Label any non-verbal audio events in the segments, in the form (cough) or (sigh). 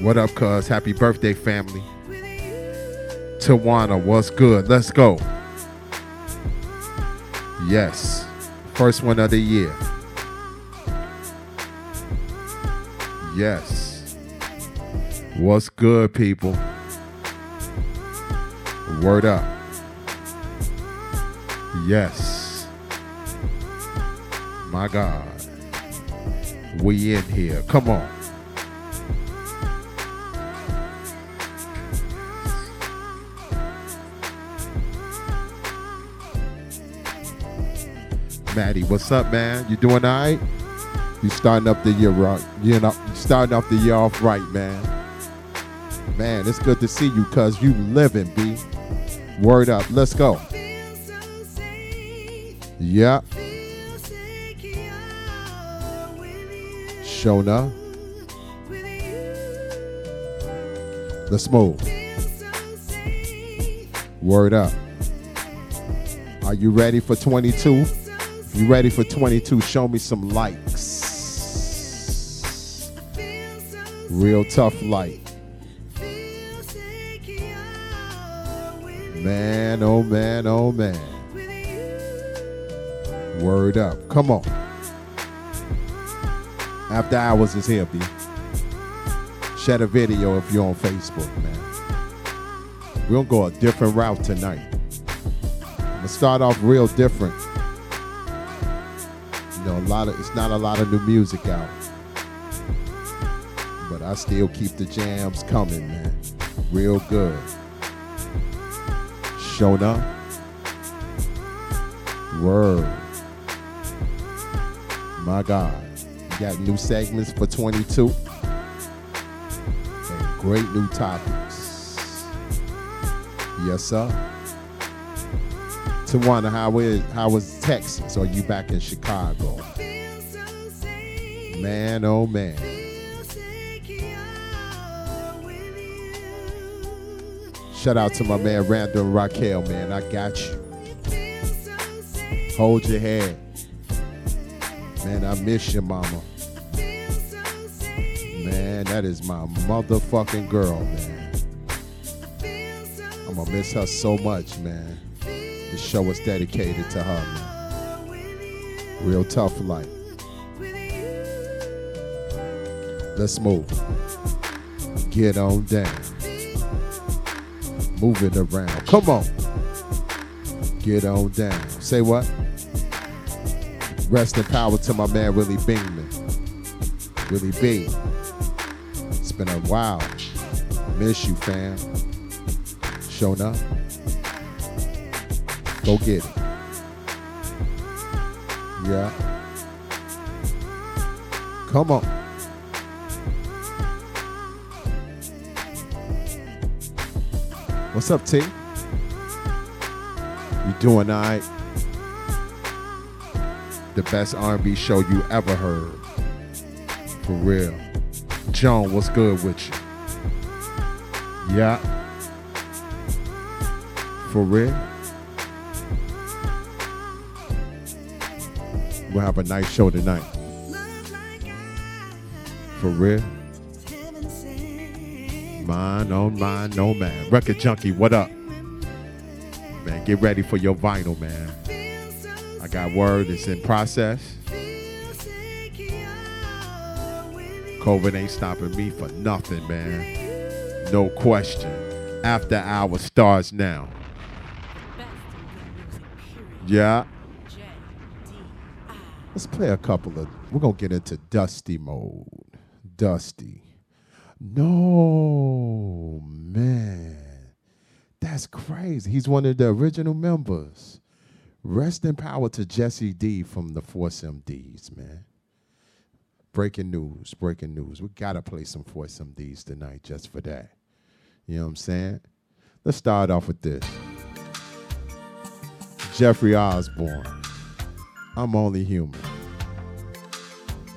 What up, cuz? Happy birthday, family. Tawana, what's good? Let's go. Yes. First one of the year. Yes. What's good, people? Word up. Yes. My God. We in here. Come on. Maddie, what's up, man? You doing all right? You starting up the year right. You know, starting off the year off right, man. Man, it's good to see you, cuz you living, B. Word up. Let's go. Yeah. Shona. Let's move. Word up. Are you ready for 22? You ready for 22, show me some likes. Real tough light. Man, oh man, oh man. Word up. Come on. After Hours is here, B. Share a video if you're on Facebook, man. We're gonna go a different route tonight. I'm gonna start off real different. You lot of it's not a lot of new music out. But I still keep the jams coming, man. Real good. Shona. Word. My God. We got new segments for 22. And great new topics. Yes, sir. Tawana, how is how was Texas? Are you back in Chicago? Man, oh man. Shout out to my man Randall Raquel, man. I got you. Hold your head. Man, I miss you, mama. Man, that is my motherfucking girl, man. I'm gonna miss her so much, man. The show was dedicated to her, man. Real tough life. Let's move. Get on down. Move it around. Come on. Get on down. Say what? Rest in power to my man Willie Bingman. Willie B. It's been a while. Miss you, fam. Showing up. Go get it. Yeah. Come on. What's up, T? You doing all right? The best R&B show you ever heard. For real. John, what's good with you? Yeah. For real? We'll have a nice show tonight. For real? Mine, oh mine, no man. Record Junkie, what up? Man, get ready for your vinyl, man. I got word, it's in process. COVID ain't stopping me for nothing, man. No question. After hour starts now. Yeah. Let's play a couple of. We're gonna get into Dusty mode. Dusty. No, man. That's crazy. He's one of the original members. Rest in power to Jesse D from the Force MDs, man. Breaking news, breaking news. We gotta play some Force MDs tonight just for that. You know what I'm saying? Let's start off with this. Jeffrey Osborne. I'm only human.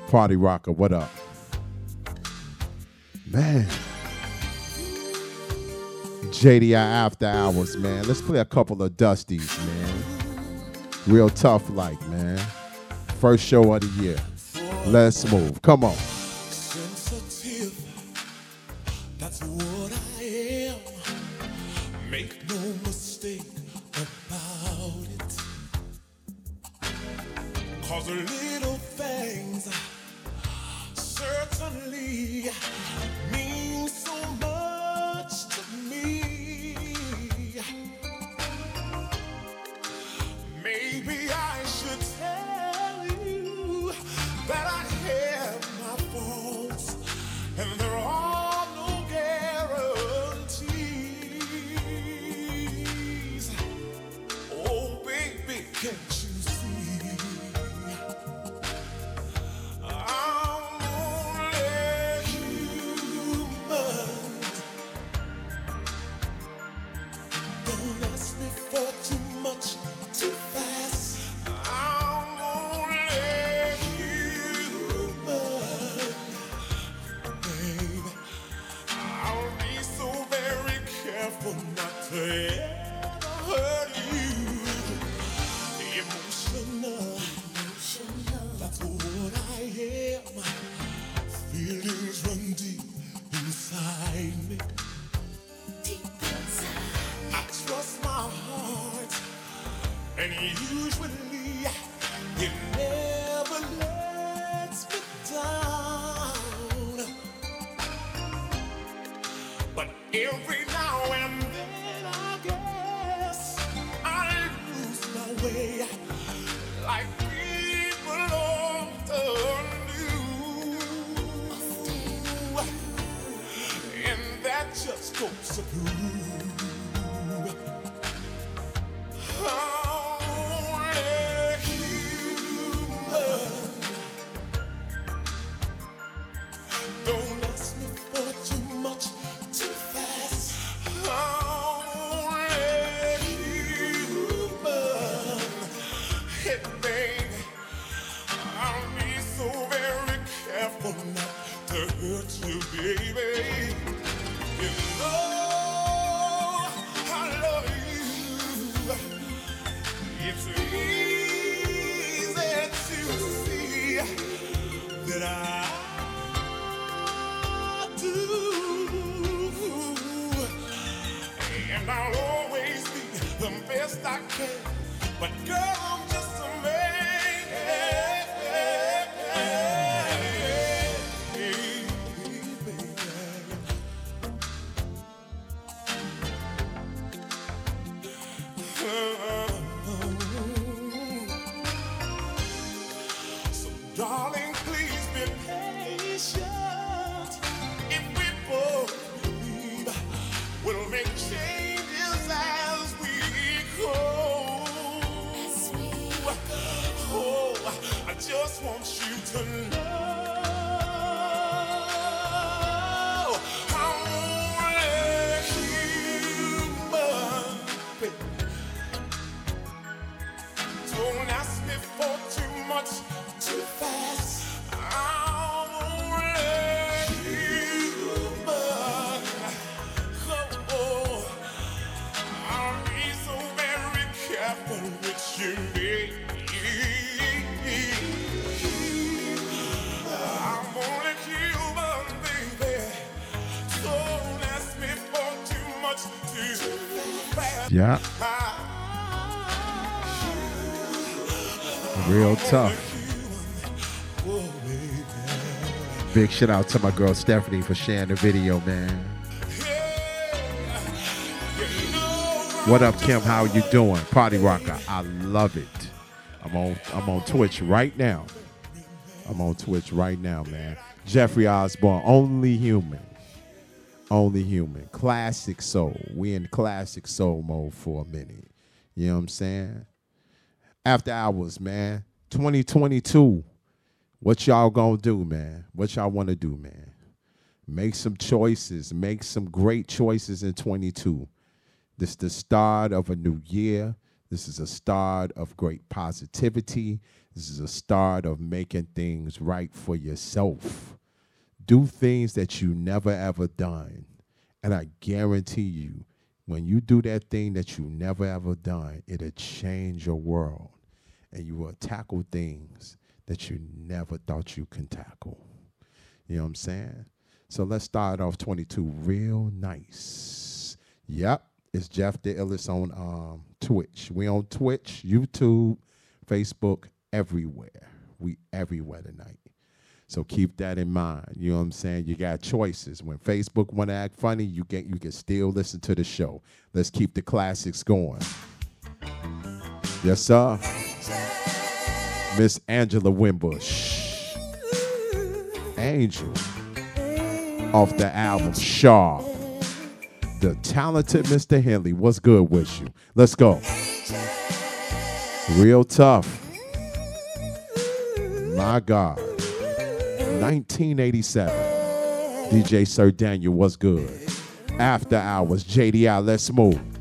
Party rocker, what up? Man. JDI After Hours, man. Let's play a couple of Dusties, man. Real tough like, man. First show of the year. Let's move. Come on. Yeah, real tough. Big shout out to my girl Stephanie for sharing the video, man. What up, Kim? How you doing? Party rocker. I love it. I'm on I'm on Twitch right now. I'm on Twitch right now, man. Jeffrey Osborne, only human. Only human. Classic soul. We in classic soul mode for a minute. You know what I'm saying? After hours, man. 2022. What y'all gonna do, man? What y'all wanna do, man? Make some choices. Make some great choices in 22. This is the start of a new year. This is a start of great positivity. This is a start of making things right for yourself. Do things that you never ever done. And I guarantee you, when you do that thing that you never ever done, it'll change your world. And you will tackle things that you never thought you can tackle. You know what I'm saying? So let's start off 22 real nice. Yep, it's Jeff the Illest on um, Twitch. We on Twitch, YouTube, Facebook, everywhere. We everywhere tonight. So keep that in mind. You know what I'm saying? You got choices. When Facebook want to act funny, you can you can still listen to the show. Let's keep the classics going. Yes, sir. Miss Angela Winbush. Angel. Off the album Sharp. The talented Mr. Henley. What's good with you? Let's go. Real tough. My God. 1987. DJ Sir Daniel was good. After hours, JDI, let's move.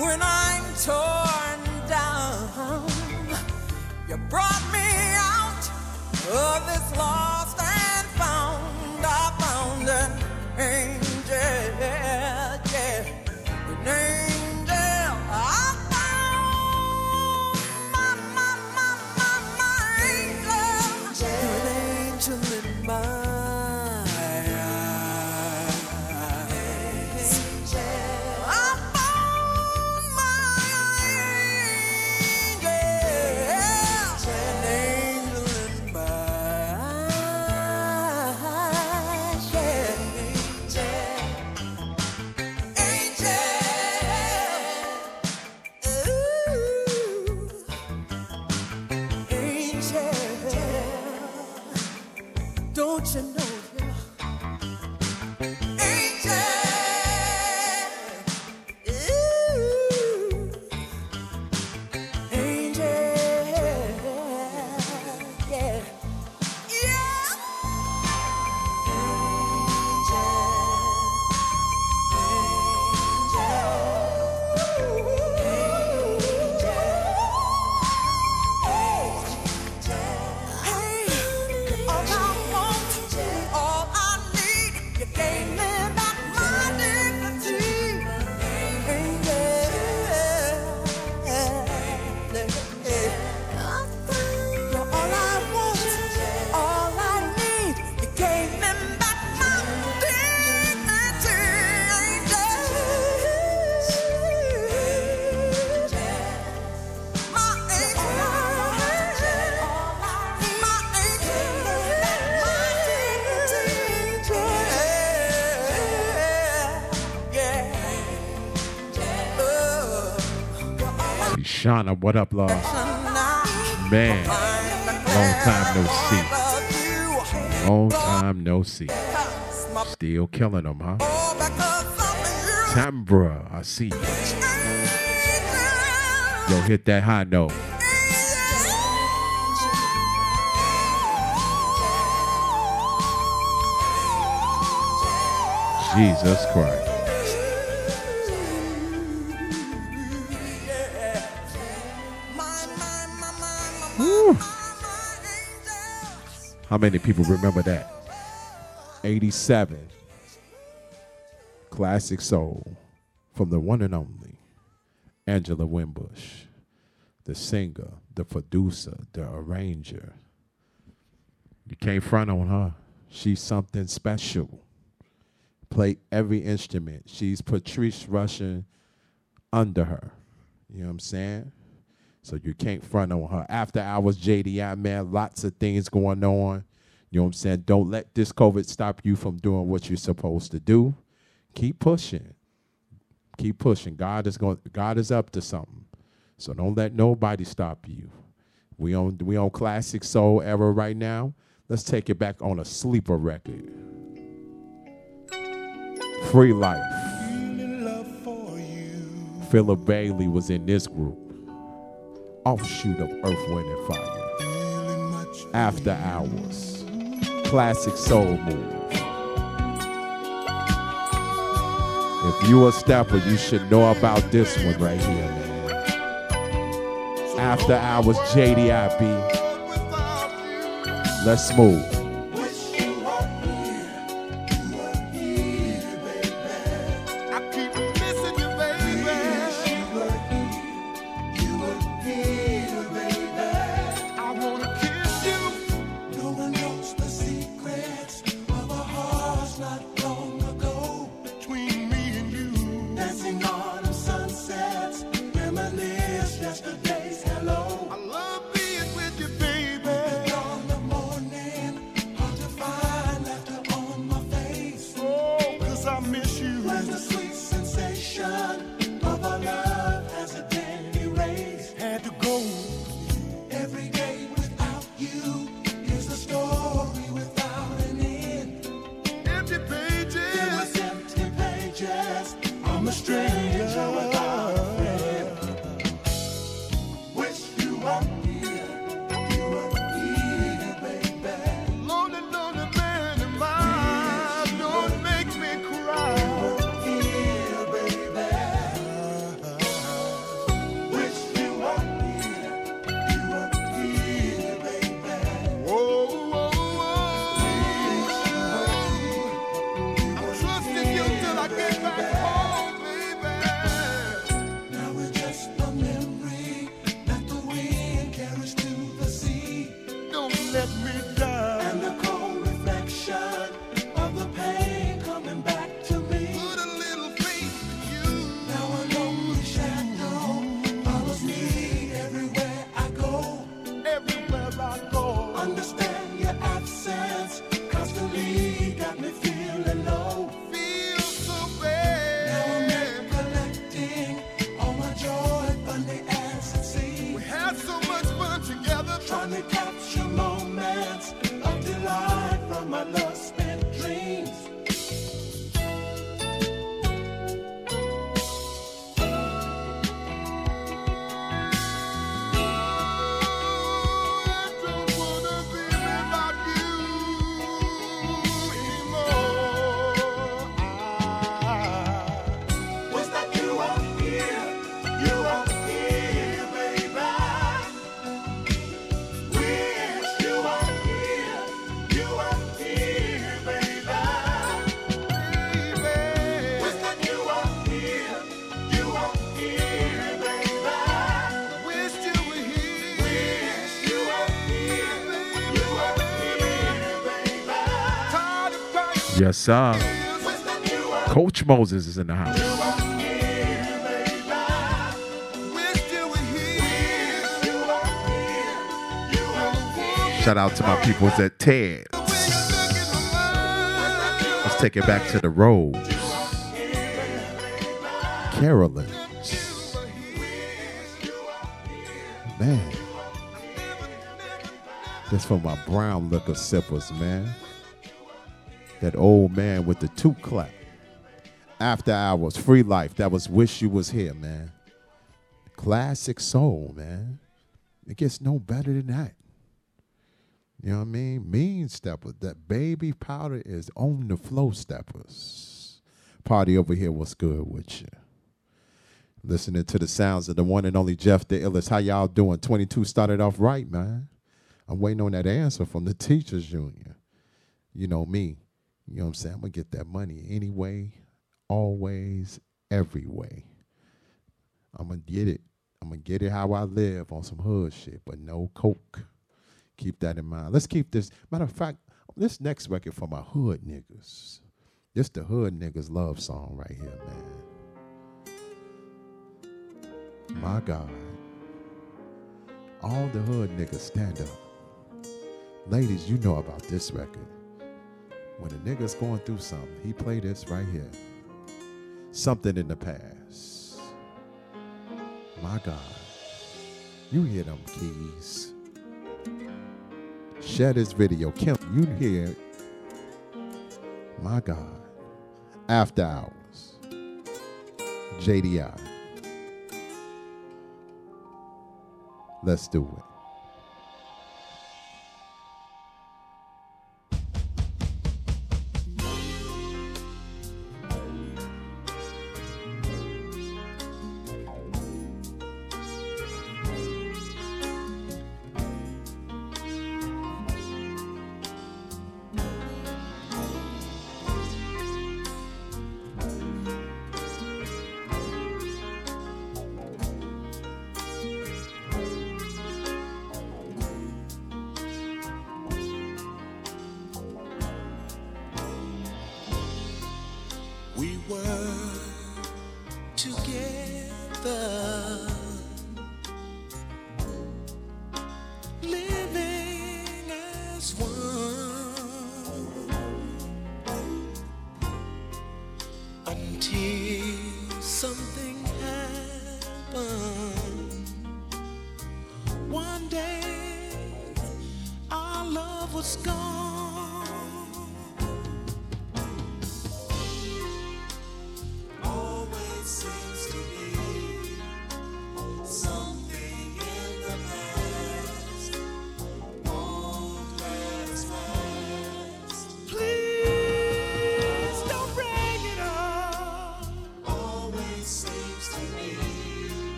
When I'm torn down. You brought me out of this lost What up, love? Man, long time no see. Long time no see. Still killing them, huh? Tambra, I see you. Yo, hit that high note. Jesus Christ. How many people remember that? 87. Classic Soul from the one and only Angela Winbush, the singer, the producer, the arranger. You can't front on her. She's something special. Play every instrument. She's Patrice Rushen under her. You know what I'm saying? So you can't front on her. After hours, JDI, man, lots of things going on. You know what I'm saying? Don't let this COVID stop you from doing what you're supposed to do. Keep pushing. Keep pushing. God is going God is up to something. So don't let nobody stop you. We on we on classic soul era right now. Let's take it back on a sleeper record. Free Life. Philip Bailey was in this group. Offshoot of Earth, Wind, and Fire. After Hours. Classic soul move. If you a stepper, you should know about this one right here, man. After Hours JDIB. Let's move. Yes, sir. Coach Moses is in the house. Shout out to my peoples at TED. Let's take it back to the road. Carolyn. Man. This for my brown liquor sippers, man. That old man with the two clap. After hours, free life. That was Wish You Was Here, man. Classic soul, man. It gets no better than that. You know what I mean? Mean stepper. That baby powder is on the flow steppers. Party over here, what's good with you? Listening to the sounds of the one and only Jeff the Illest. How y'all doing? 22 started off right, man. I'm waiting on that answer from the teachers union. You know me. You know what I'm saying? I'm gonna get that money anyway, always, every way. I'm gonna get it. I'm gonna get it how I live on some hood shit, but no coke. Keep that in mind. Let's keep this. Matter of fact, this next record for my hood niggas. This the hood niggas love song right here, man. My God. All the hood niggas stand up. Ladies, you know about this record. When a nigga's going through something, he play this right here. Something in the past. My God. You hear them keys. Share this video. Kim, you hear. My God. After hours. JDI. Let's do it.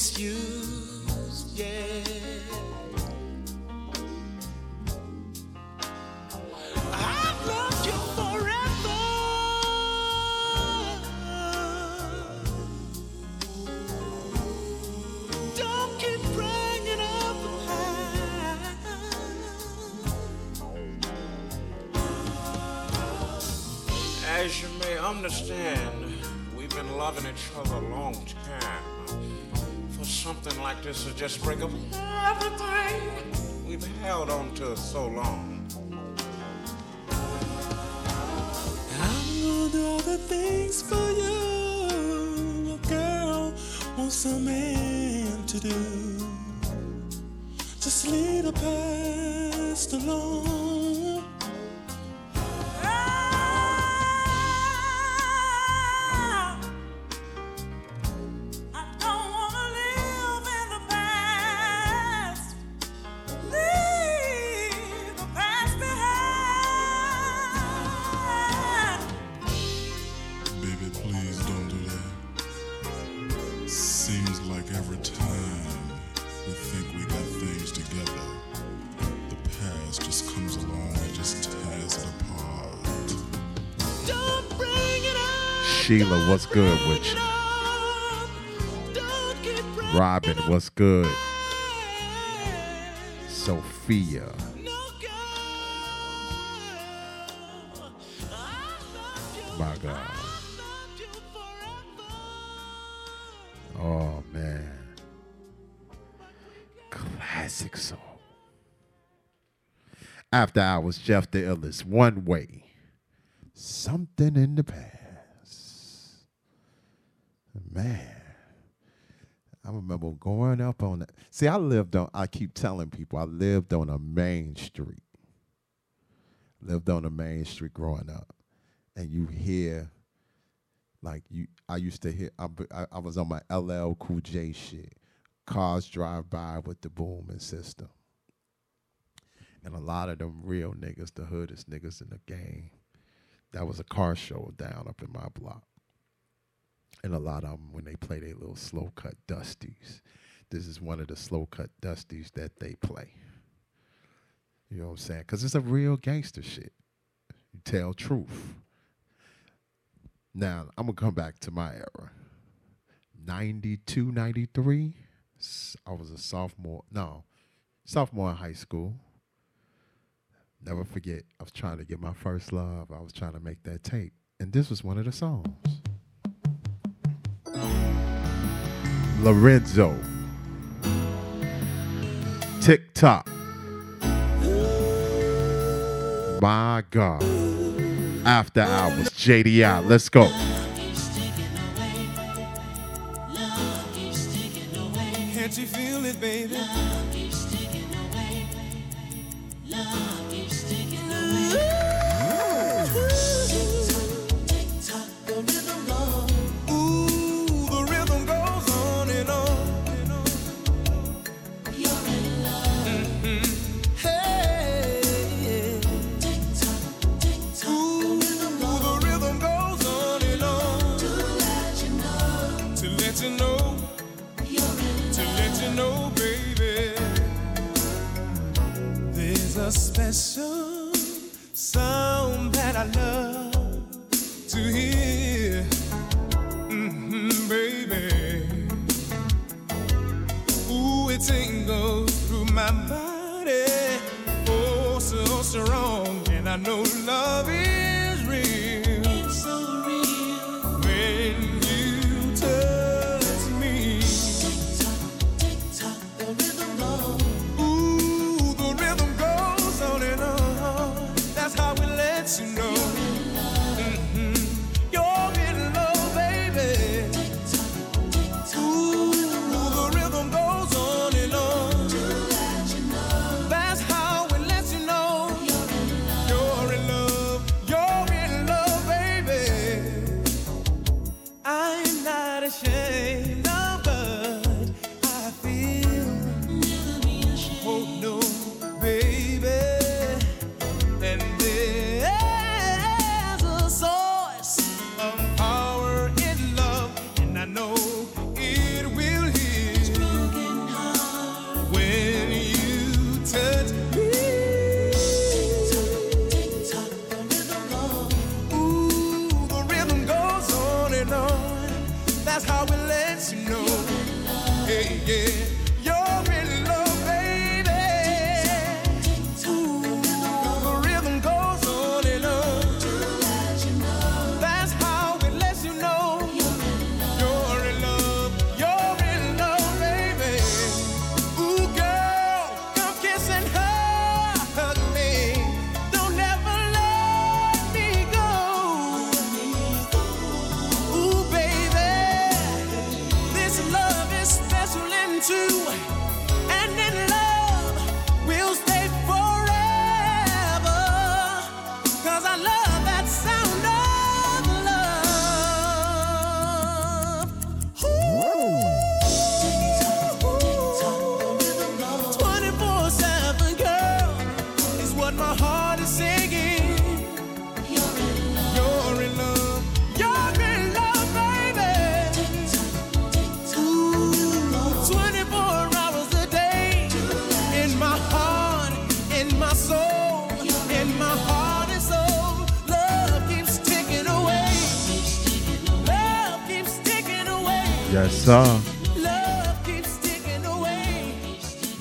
misused, yeah. I've loved you forever. Don't keep bringing up the. As you may understand, we've been loving each other a long time. For something like this to just break up everything we've held on to so long. I'm gonna do all the things for you. A girl wants a man to do. Just leave the past alone. Sheila, what's good with you? Robin, what's good? Sophia. My God. Oh man. Classic song. After hours, Jeff the Illest. One way. Something in the past. Man. I remember going up on it. See, I lived on, I keep telling people, I lived on a main street. Lived on a main street growing up. And you hear like you I used to hear I I was on my LL Cool J shit. Cars drive by with the booming system. And a lot of them real niggas, the hoodest niggas in the game. That was a car show down up in my block. And a lot of them when they play their little slow cut dusties. This is one of the slow cut dusties that they play. You know what I'm saying? Cause it's a real gangster shit. You tell truth. Now, I'm going to come back to my era. 92, 93, s- I was a sophomore. No, sophomore in high school. Never forget, I was trying to get my first love. I was trying to make that tape. And this was one of the songs. Lorenzo. Tick tock. My God. After hours, JDI. Let's go. Not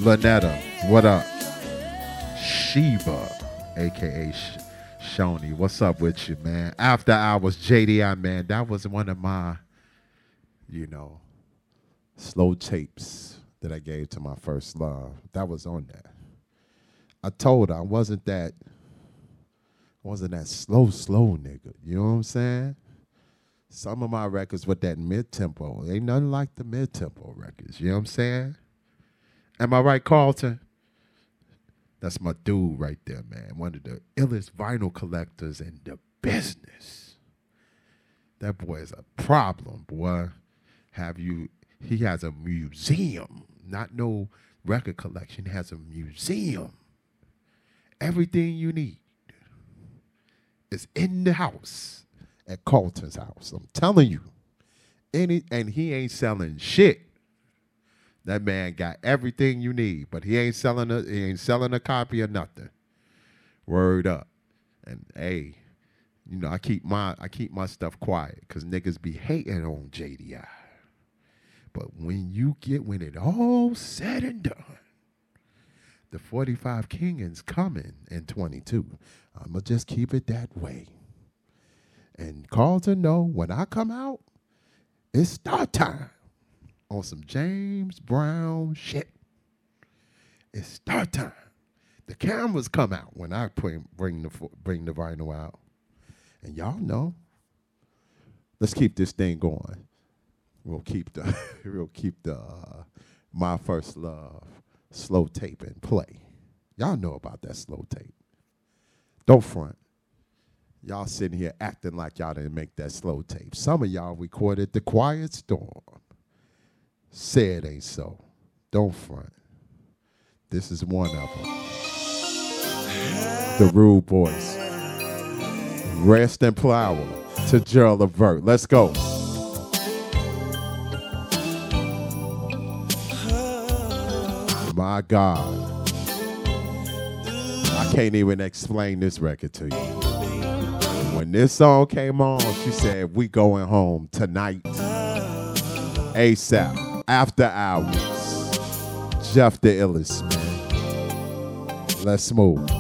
Lanetta, what up? Sheba, aka Sh- Shoni, what's up with you, man? After hours, JDI, man, that was one of my, you know, slow tapes that I gave to my first love. That was on that. I told her I wasn't that, wasn't that slow, slow nigga. You know what I'm saying? some of my records with that mid tempo ain't nothing like the mid tempo records. You know what I'm saying? Am I right, Carlton? That's my dude right there, man. One of the illest vinyl collectors in the business. That boy is a problem, boy. Have you? He has a museum, not no record collection. He has a museum. Everything you need is in the house at Carlton's house. I'm telling you. Any and he ain't selling shit. That man got everything you need, but he ain't selling a he ain't selling a copy of nothing. Word up. And hey, you know, I keep my I keep my stuff quiet because niggas be hating on JDI. But when you get when it all said and done, the 45 Kingings coming in 22. I'ma just keep it that way. And Carlton know when I come out, it's start time on some James Brown shit. It's start time. The cameras come out when I bring, bring the bring the vinyl out, and y'all know. Let's keep this thing going. We'll keep the (laughs) we'll keep the uh, my first love slow tape and play. Y'all know about that slow tape. Don't front. Y'all sitting here acting like y'all didn't make that slow tape. Some of y'all recorded The Quiet Storm. Say it ain't so. Don't front. This is one of them. The Rude Boys. Rest and Flower to Gerald Levert. Let's go. My God. I can't even explain this record to you. When this song came on, she said, We going home tonight. ASAP. After hours. Jeff the illest, man. Let's move.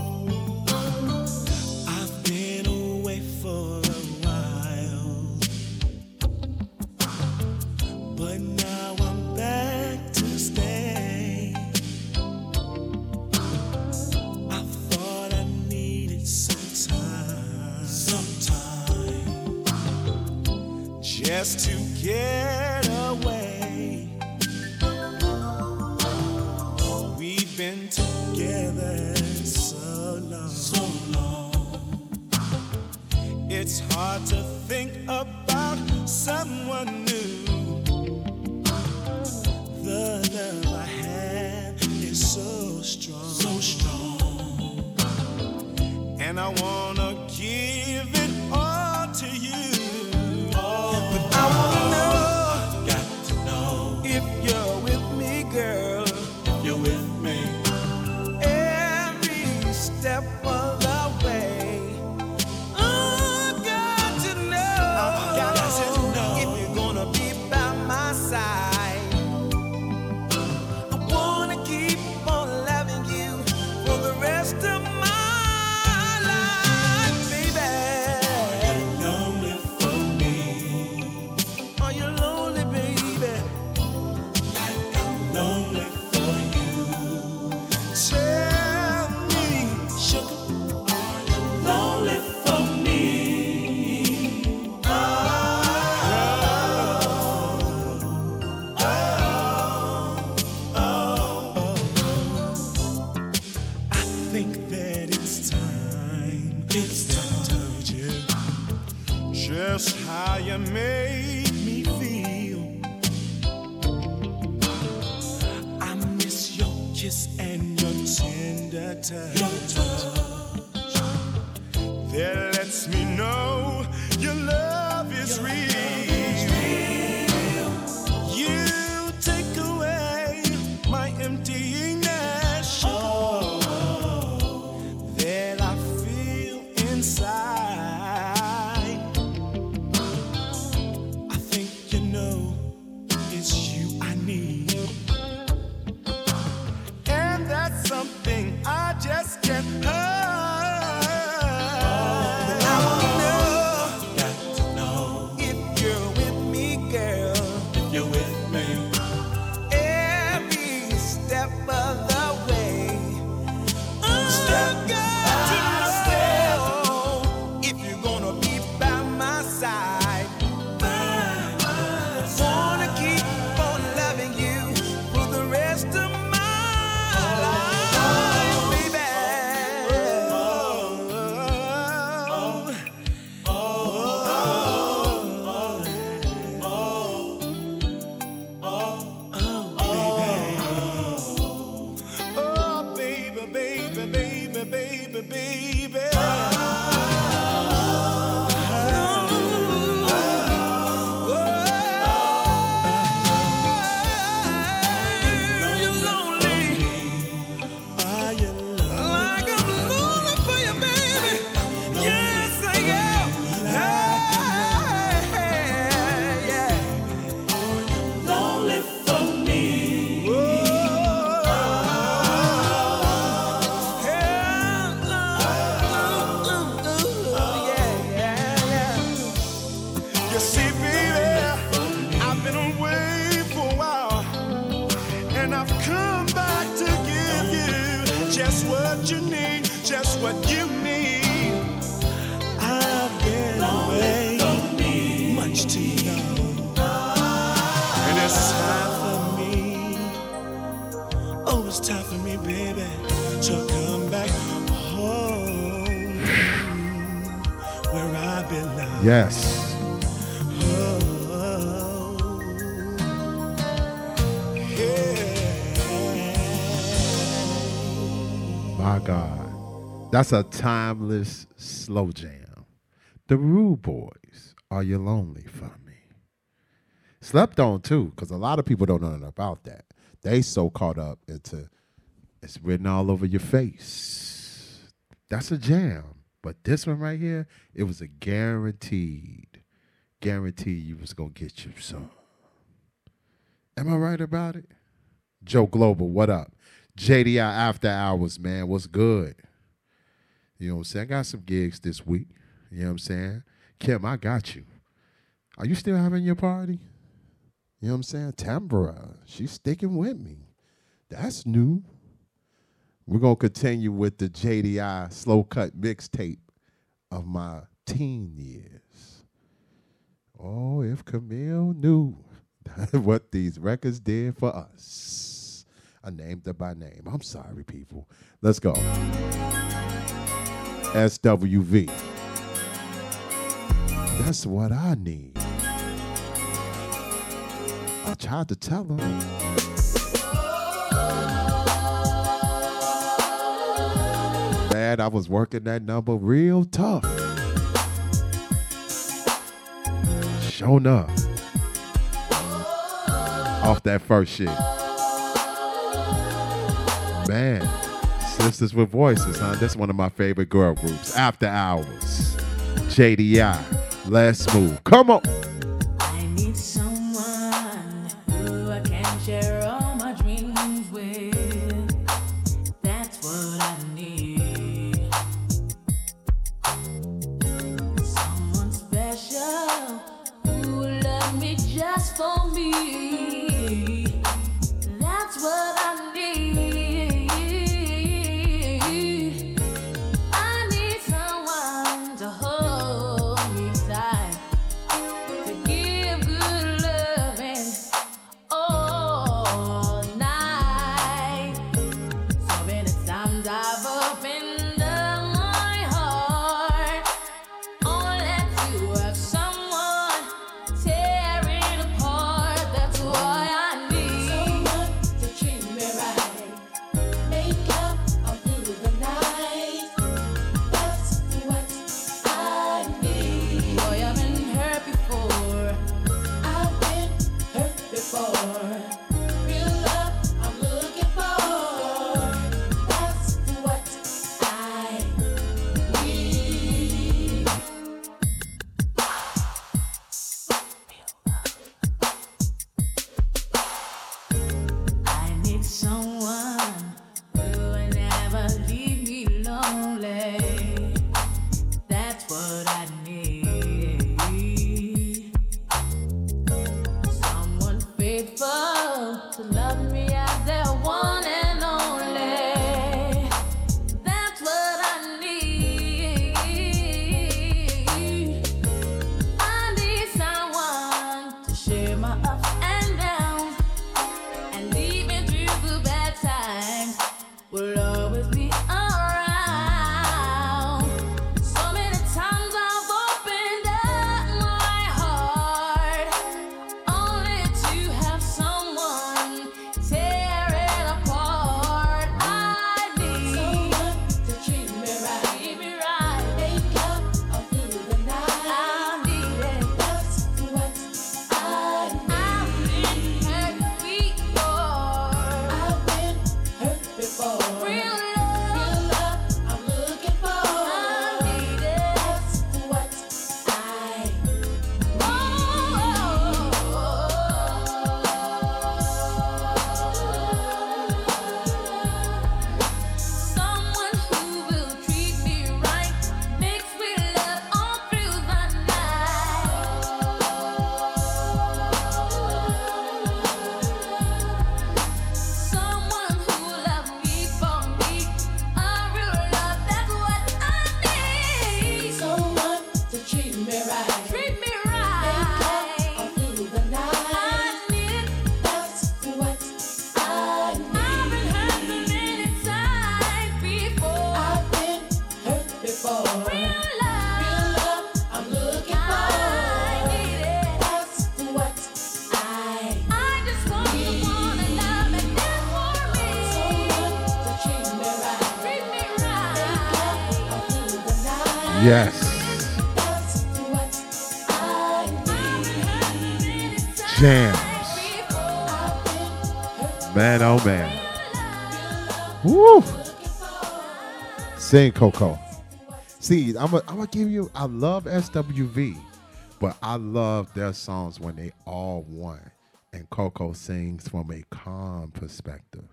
And it's time for me. Oh, it's time for me, baby, to come back home where I belong. Yes. Oh, My God. That's a timeless slow jam. The Rude Boys, Are You Lonely for Me? Slept on too, because a lot of people don't know about that. They so caught up into it's written all over your face. That's a jam. But this one right here, it was a guaranteed, guaranteed you was gonna get you some. Am I right about it? Joe Global, what up? JDI After Hours, man, what's good? You know what I'm saying? I got some gigs this week. You know what I'm saying? Kim, I got you. Are you still having your party? You know what I'm saying? Tambra, she's sticking with me. That's new. We're going to continue with the JDI slow cut mixtape of my teen years. Oh, if Camille knew (laughs) what these records did for us. I named it by name. I'm sorry, people. Let's go. SWV. That's what I need. I tried to tell her. Man, I was working that number real tough. Shown up. Off that first shit. Man, Sisters with Voices, huh? That's one of my favorite girl groups. After Hours. JDI. Let's move. Come on. Sing Coko. See, I'm gonna give you. I love SWV, but I love their songs when they all one, and Coko sings from a calm perspective.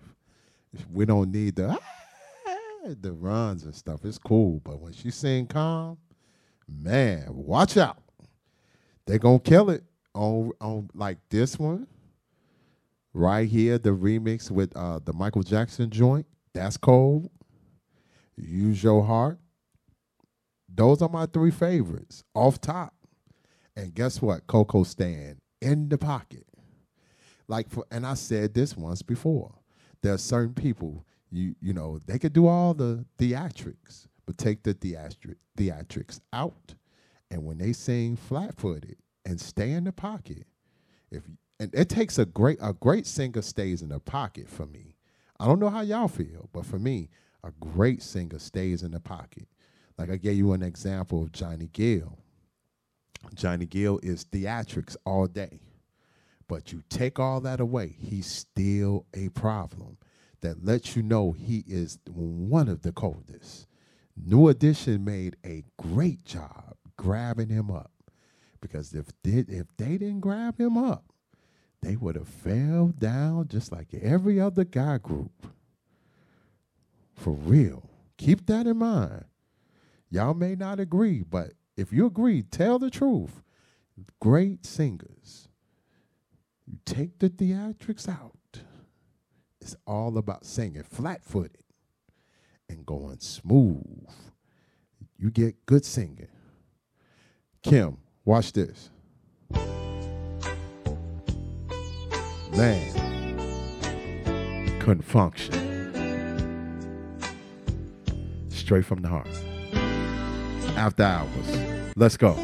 We don't need the ah, the runs and stuff. It's cool, but when she sing calm, man, watch out. They gonna kill it on on like this one right here. The remix with uh the Michael Jackson joint. That's cold. Use your heart. Those are my three favorites off top. And guess what? Coko stand in the pocket. Like for and I said this once before. There are certain people you you know they could do all the theatrics, but take the theatric theatrics out, and when they sing flat footed and stay in the pocket, if and it takes a great a great singer stays in the pocket for me. I don't know how y'all feel, but for me, a great singer stays in the pocket. Like I gave you an example of Johnny Gill. Johnny Gill is theatrics all day. But you take all that away, he's still a problem that lets you know he is one of the coldest. New Edition made a great job grabbing him up because if they, if they didn't grab him up, they would have fell down just like every other guy group. For real. Keep that in mind. Y'all may not agree, but if you agree, tell the truth. Great singers. You take the theatrics out. It's all about singing flat footed and going smooth. You get good singing. Kim, watch this. Man, couldn't Straight from the heart. After hours. Let's go.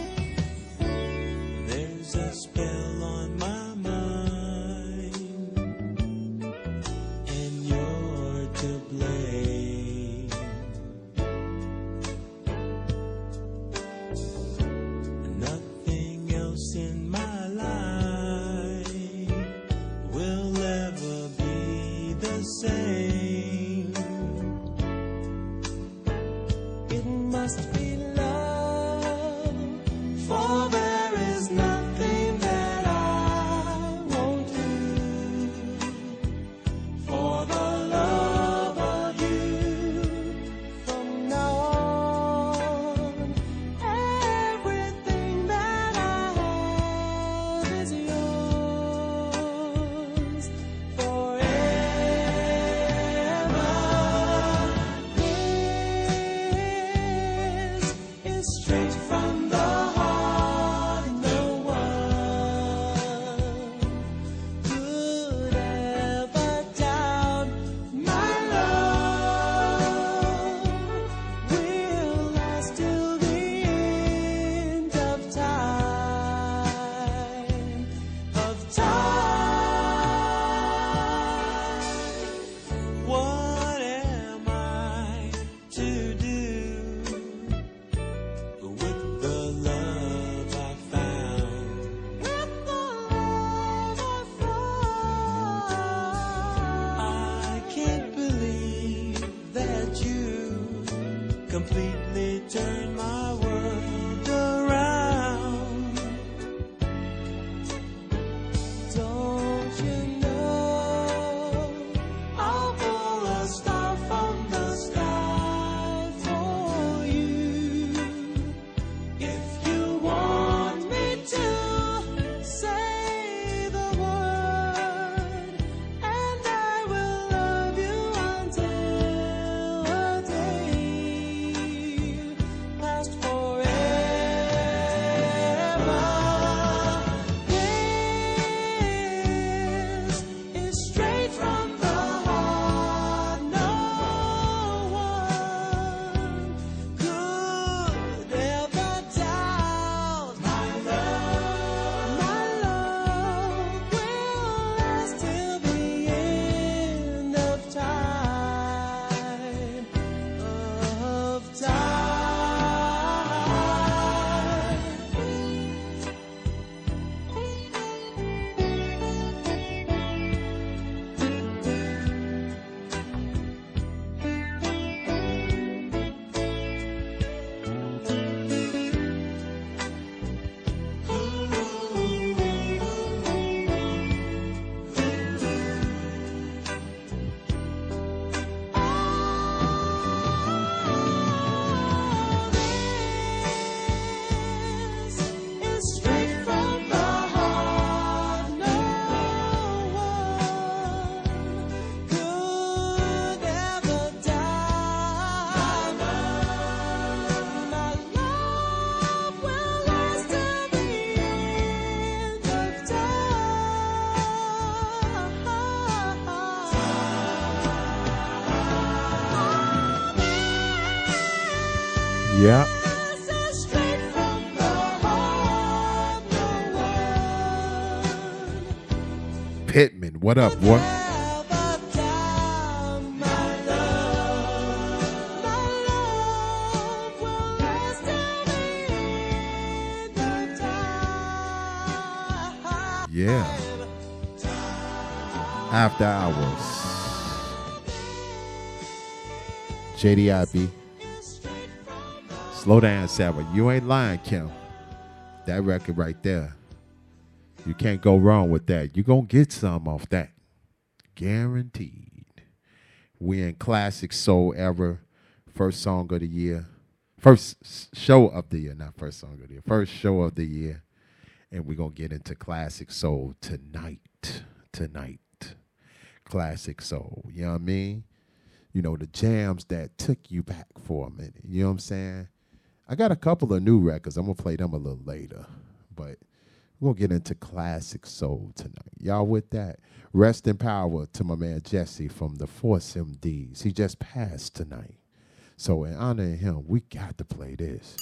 What up, boy? Yeah. After hours. JDIB. Slow down, Sarah. You ain't lying, Kim. That record right there. You can't go wrong with that. You're going to get some off that. Guaranteed. We in classic soul ever. First song of the year. First show of the year, not first song of the year. First show of the year. And we're going to get into classic soul tonight. Tonight. Classic soul. You know what I mean? You know, the jams that took you back for a minute. You know what I'm saying? I got a couple of new records. I'm going to play them a little later. But to get into classic soul tonight. Y'all with that? Rest in power to my man Jesse from the Force MDs. He just passed tonight. So in honor of him, we got to play this.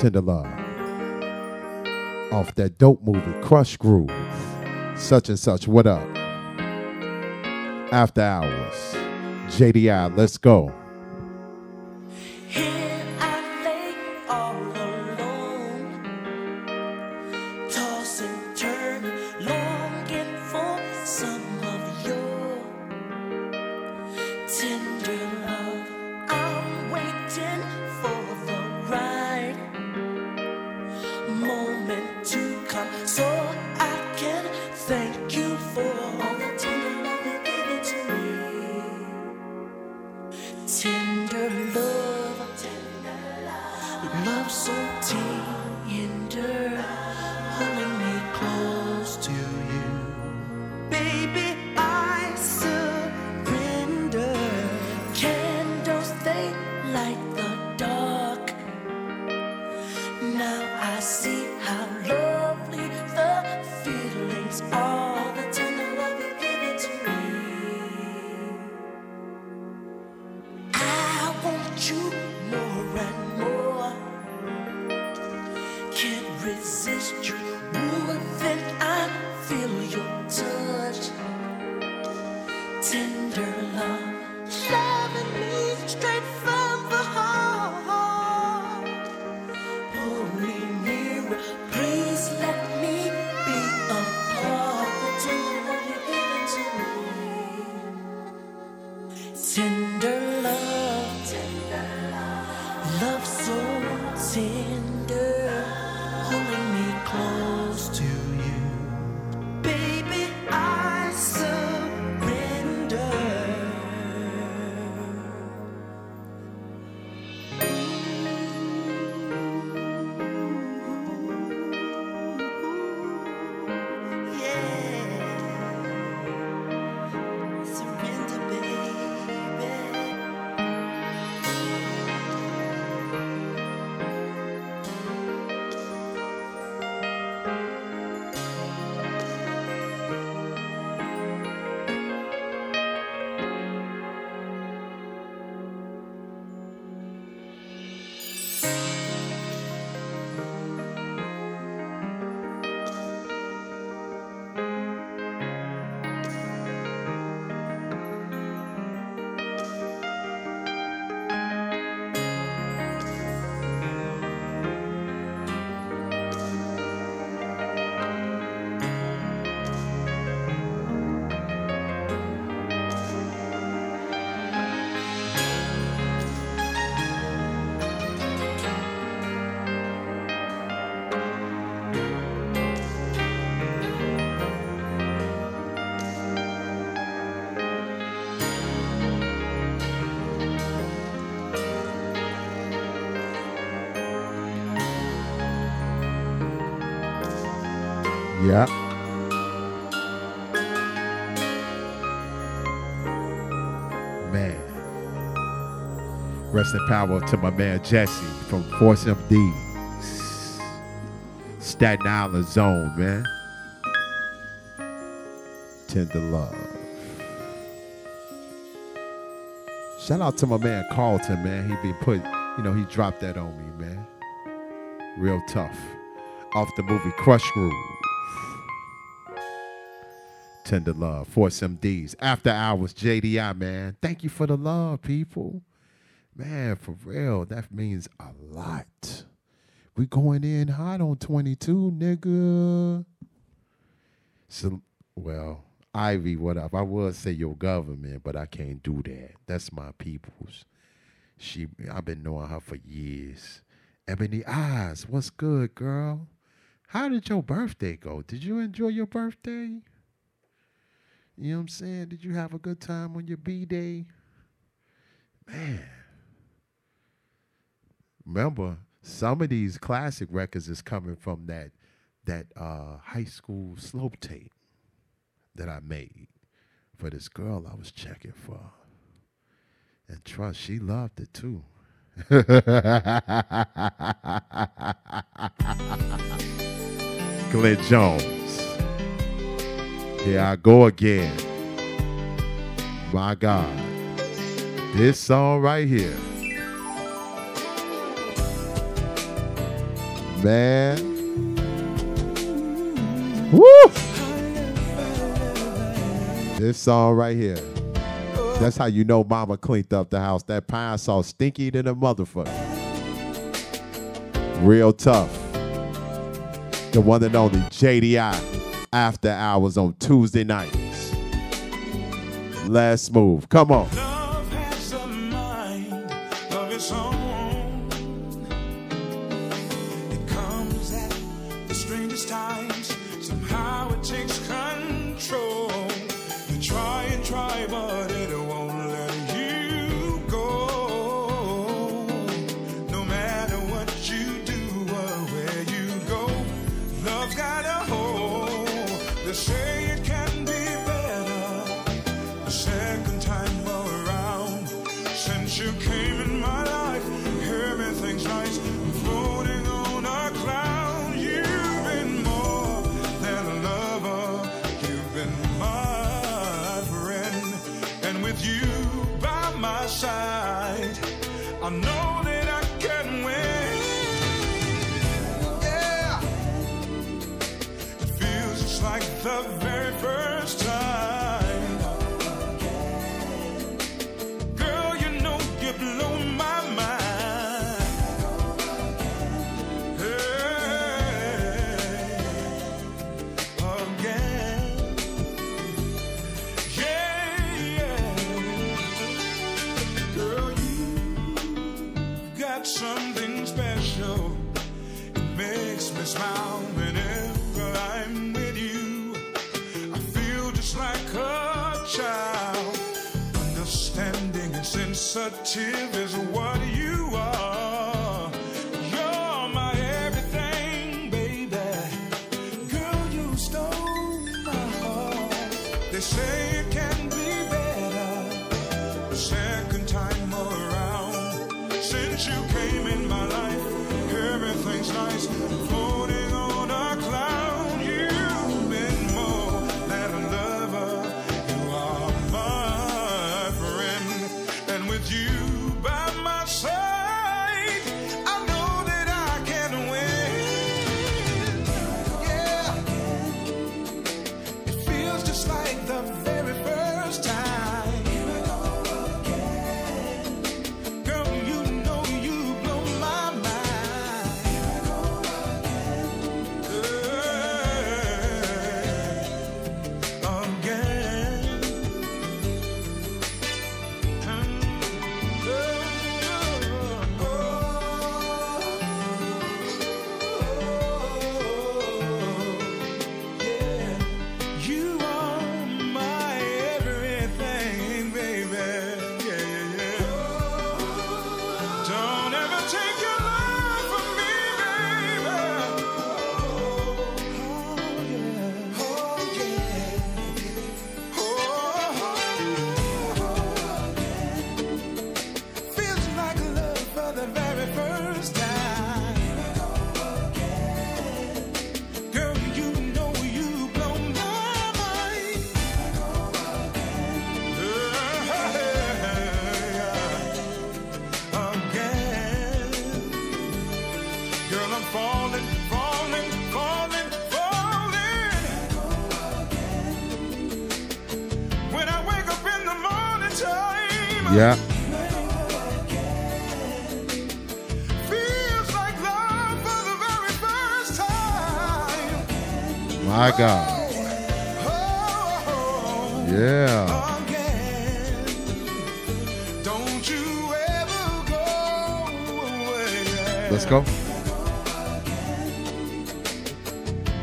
Tender Love. Off that dope movie, Krush Groove. Such and such. What up? After hours. JDI, let's go. Rest in power to my man Jesse from Force MDs. Staten Island Zone, man. Tender love. Shout out to my man Carlton, man. He be put, you know, he dropped that on me, man. Real tough. Off the movie Krush Groove. Tender Love, Force MDs. After Hours, JDI, man. Thank you for the love, people. Man, for real, that means a lot. We going in hot on 22, nigga. So, well, Ivy, what up? I would say your government, but I can't do that. That's my people's. She, I've been knowing her for years. Ebony Eyes, what's good, girl? How did your birthday go? Did you enjoy your birthday? You know what I'm saying? Did you have a good time on your B day? Man. Remember, some of these classic records is coming from that that uh, high school slope tape that I made for this girl I was checking for. And trust, she loved it too. (laughs) Glenn Jones. Here I go again. My God. This song right here. Man. Woo! This song right here. That's how you know mama cleaned up the house. That Pine-Sol stinky than a motherfucker. Real tough. The one and only JDI after hours on Tuesday nights. Let's move. Come on. Time. My God. Yeah. Don't you ever go away. Let's go.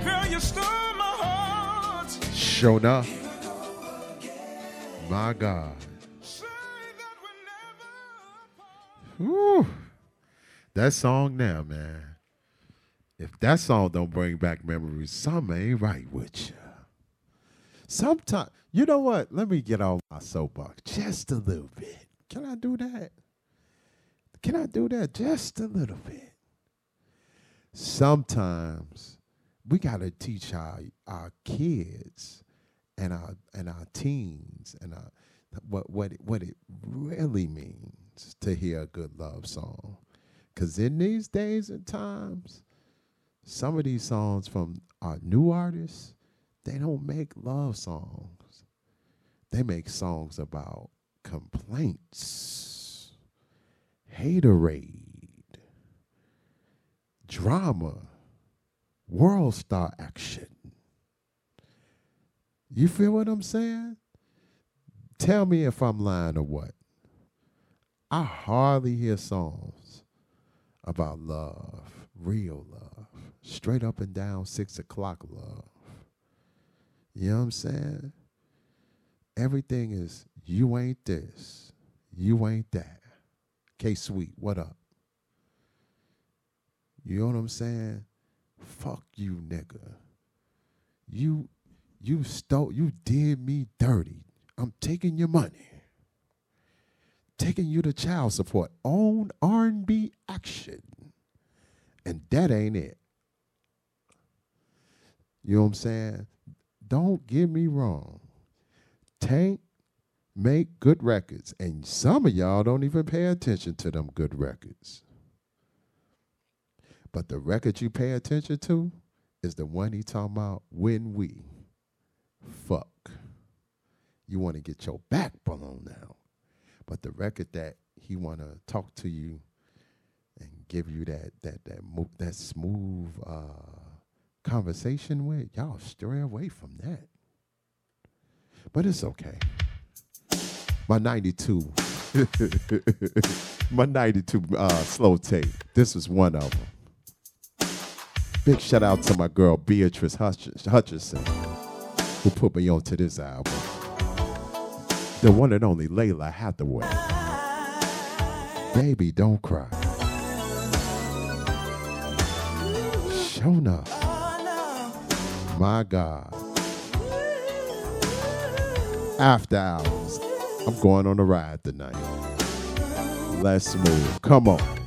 Girl, you stole my heart. Show enough. My God. Whew. That song now, man. If that song don't bring back memories, something ain't right with you. Sometimes, you know what? Let me get off my soapbox just a little bit. Can I do that? Can I do that just a little bit? Sometimes we got to teach our our kids and our and our teens and our, what what it, what it really means to hear a good love song. Cause in these days and times, some of these songs from our new artists, they don't make love songs. They make songs about complaints, haterade, drama, world star action. You feel what I'm saying? Tell me if I'm lying or what. I hardly hear songs about love, real love, straight up and down six o'clock love. You know what I'm saying? Everything is you ain't this, you ain't that. K Sweet, what up? You know what I'm saying? Fuck you, nigga. You you stole you did me dirty. I'm taking your money. Taking you to child support. Own R&B action. And that ain't it. You know what I'm saying? Don't get me wrong. Tank make good records. And some of y'all don't even pay attention to them good records. But the record you pay attention to is the one he talking about when we fuck. You want to get your back blown now. But the record that he want to talk to you and give you that that that mo- that smooth uh, conversation with, y'all stray away from that. But it's okay. My 92, (laughs) my 92 uh, slow tape. This is one of them. Big shout out to my girl Beatrice Hutch- Hutchinson, who put me onto this album. The one and only Lalah Hathaway. Baby, don't cry. Shona. My God. After hours. I'm going on a ride tonight. Let's move. Come on.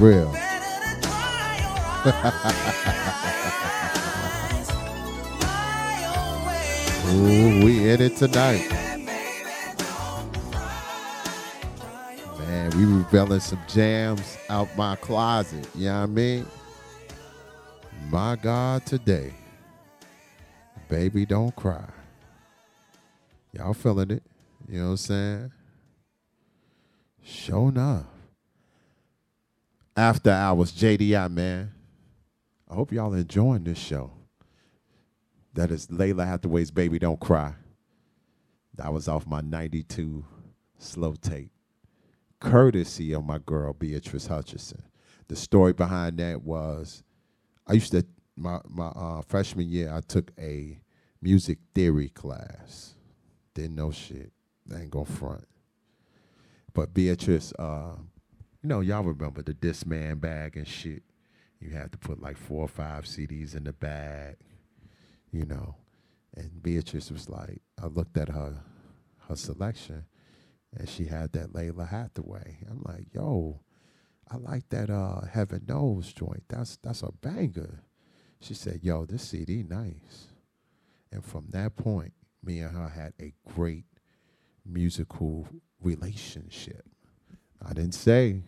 Real. (laughs) Ooh, we in it tonight. Man, we revealing some jams out my closet. You know what I mean? My God, today. Baby, don't cry. Y'all feeling it. You know what I'm saying? Sure enough. After hours, JDI, man. I hope y'all enjoying this show. That is Lalah Hathaway's Baby Don't Cry. That was off my 92 slow tape. Courtesy of my girl, Beatrice Hutchinson. The story behind that was I used to, my, my uh, freshman year, I took a music theory class. Didn't know shit. I ain't gonna front. But Beatrice, uh, you know, y'all remember the Discman bag and shit. You had to put like four or five CDs in the bag, you know. And Beatrice was like, I looked at her her selection and she had that Lalah Hathaway. I'm like, yo, I like that uh Heaven Knows joint. That's that's a banger. She said, yo, this CD nice. And from that point, me and her had a great musical relationship. I didn't say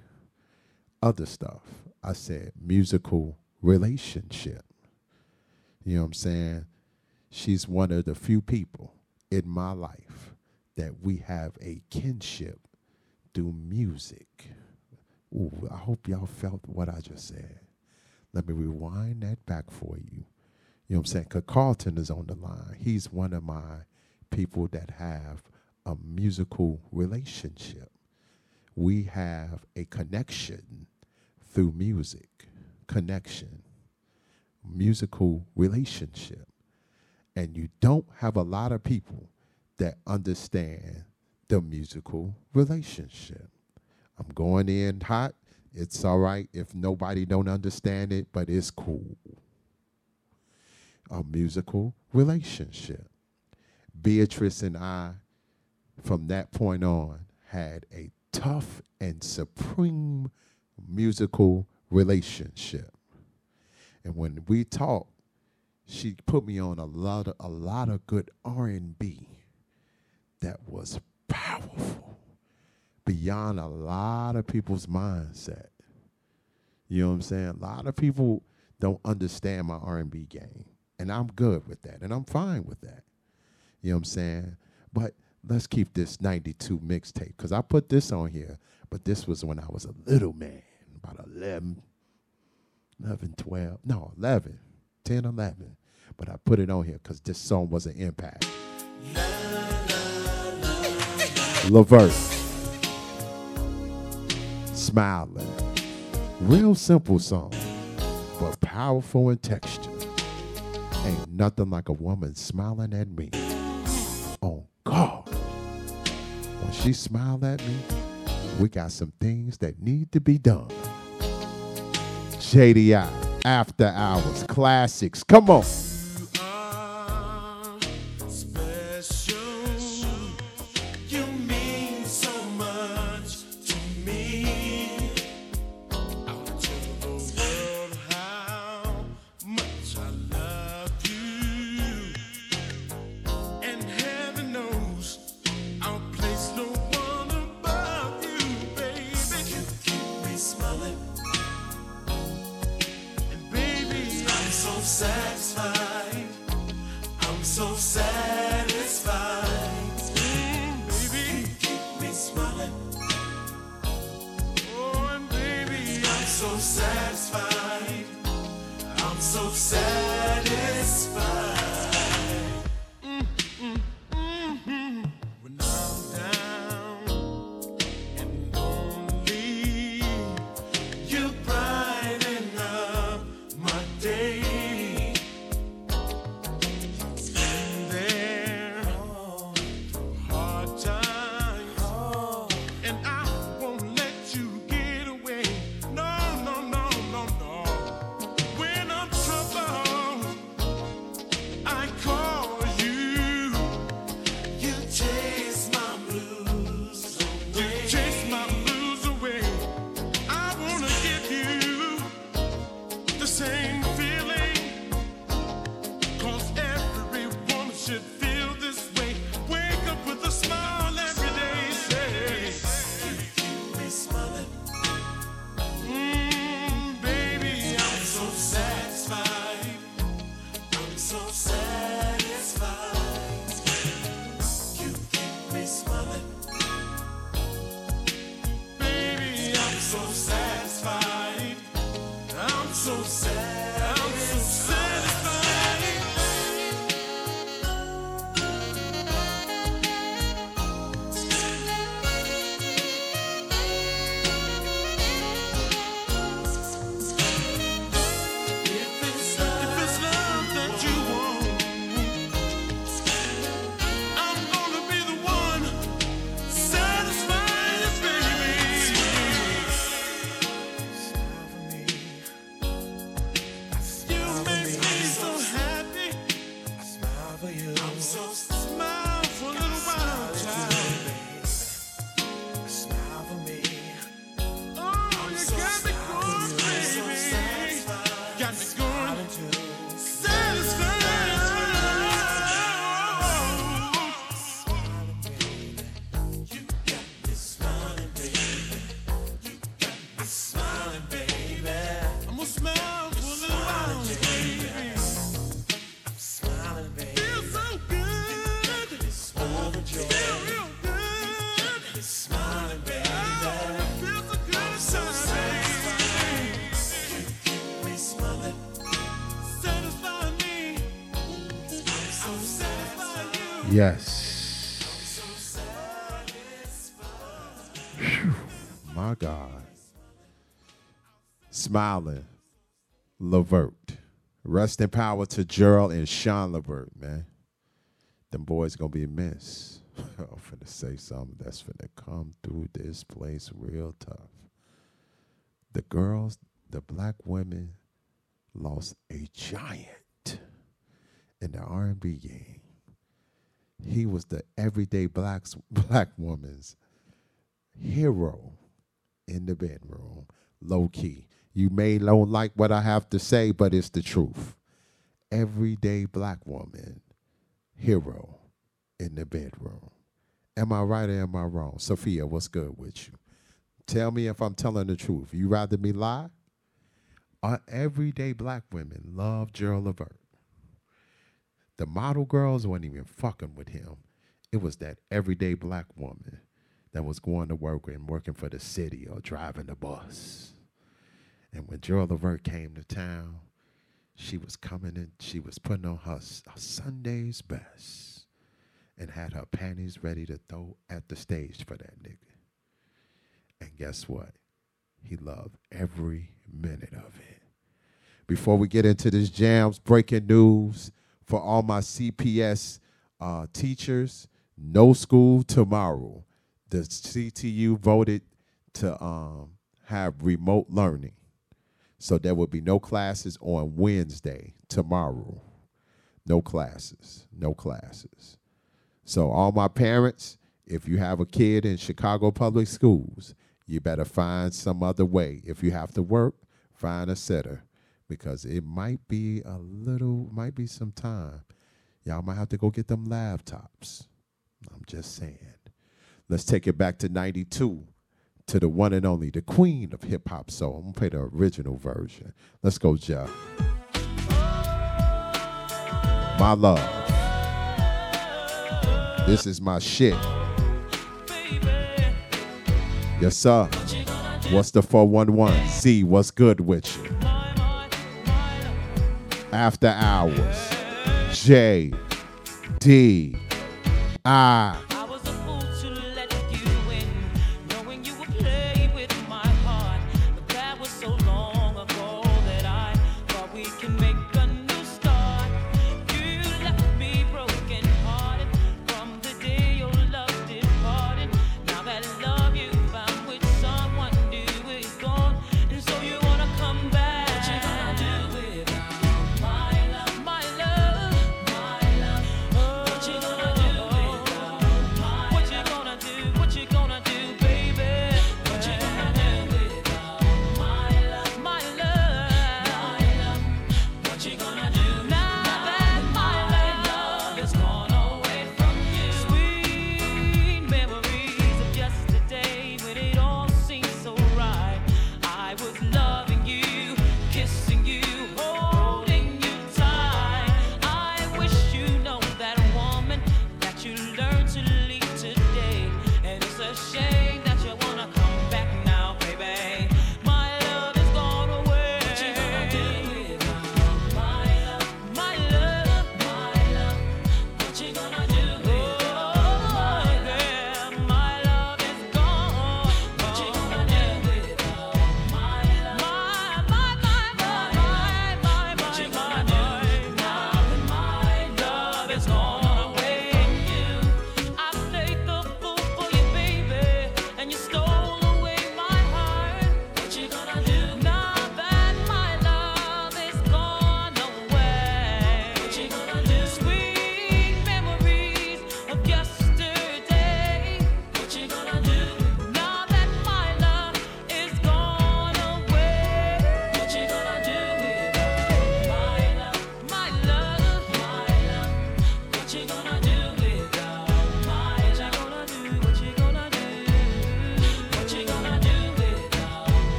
other stuff. I said musical relationship. You know what I'm saying? She's one of the few people in my life that we have a kinship through music. Ooh, I hope y'all felt what I just said. Let me rewind that back for you. You know what I'm saying? Because Carlton is on the line. He's one of my people that have a musical relationship. We have a connection through music, connection, musical relationship. And you don't have a lot of people that understand the musical relationship. I'm going in hot. It's all right if nobody don't understand it, but it's cool. A musical relationship. Beatrice and I, from that point on, had a tough and supreme musical relationship. And when we talked, she put me on a lot of a lot of good R&B that was powerful beyond a lot of people's mindset. You know what I'm saying? A lot of people don't understand my R&B game, and I'm good with that, and I'm fine with that. You know what I'm saying? But let's keep this 92 mixtape because I put this on here, but this was when I was a little man, about 11, 11, 12, no, 11, 10, 11. But I put it on here because this song was an impact. Levert. Smiling. Real simple song, but powerful in texture. Ain't nothing like a woman smiling at me. Oh God. When she smiled at me, we got some things that need to be done. JDI, After Hours, Classics. Come on. You. Smiling. Levert. Rest in power to Gerald and Sean Levert, man. Them boys gonna be missed. (laughs) I'm finna say something that's finna come through this place real tough. The girls, the black women, lost a giant in the R&B game he was the everyday blacks (laughs) black woman's hero in the bedroom, low key. You may don't like what I have to say, but it's the truth. Everyday black woman, hero in the bedroom. Am I right or am I wrong? Sophia, what's good with you? Tell me if I'm telling the truth. You rather me lie? Our everyday black women love Gerald Levert. The model girls weren't even fucking with him. It was that everyday black woman that was going to work and working for the city or driving the bus. And when Gerald Levert came to town, she was coming in, she was putting on her, her Sunday's best and had her panties ready to throw at the stage for that nigga. And guess what? He loved every minute of it. Before we get into this jams, breaking news for all my CPS uh, teachers, no school tomorrow. The CTU voted to um, have remote learning. So there will be no classes on Wednesday, tomorrow. No classes, no classes. So all my parents, if you have a kid in Chicago public schools, you better find some other way. If you have to work, find a sitter because it might be a little, might be some time. Y'all might have to go get them laptops. I'm just saying. Let's take it back to 92 to the one and only, the queen of hip hop soul. I'm gonna play the original version. Let's go, Jeff. My love. This is my shit. Yes, sir. What's the 411? Z, what's good with you? After hours. J. D. I.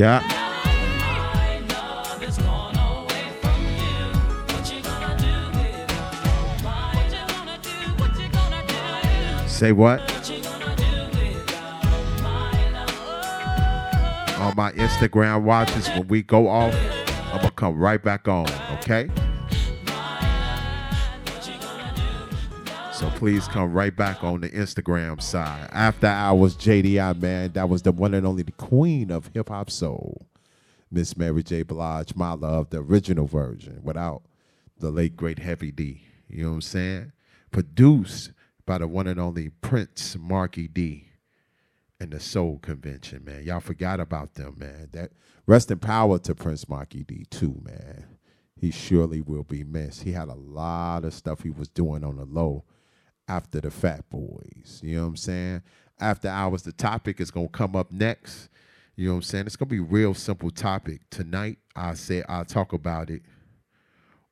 do? Say what? On my Instagram watches, when we go off, I'm gonna come right back on, okay? Please come right back on the Instagram side. After hours, JDI, man, that was the one and only the queen of hip hop soul, Miss Mary J. Blige, my love, the original version, without the late great Heavy D. You know what I'm saying? Produced by the one and only Prince Markie Dee and the Soul Convention, man. Y'all forgot about them, man. That rest in power to Prince Markie Dee too, man. He surely will be missed. He had a lot of stuff he was doing on the low after the Fat Boys. You know what I'm saying? After hours, the topic is gonna come up next. You know what I'm saying? It's gonna be a real simple topic tonight. I say I'll talk about it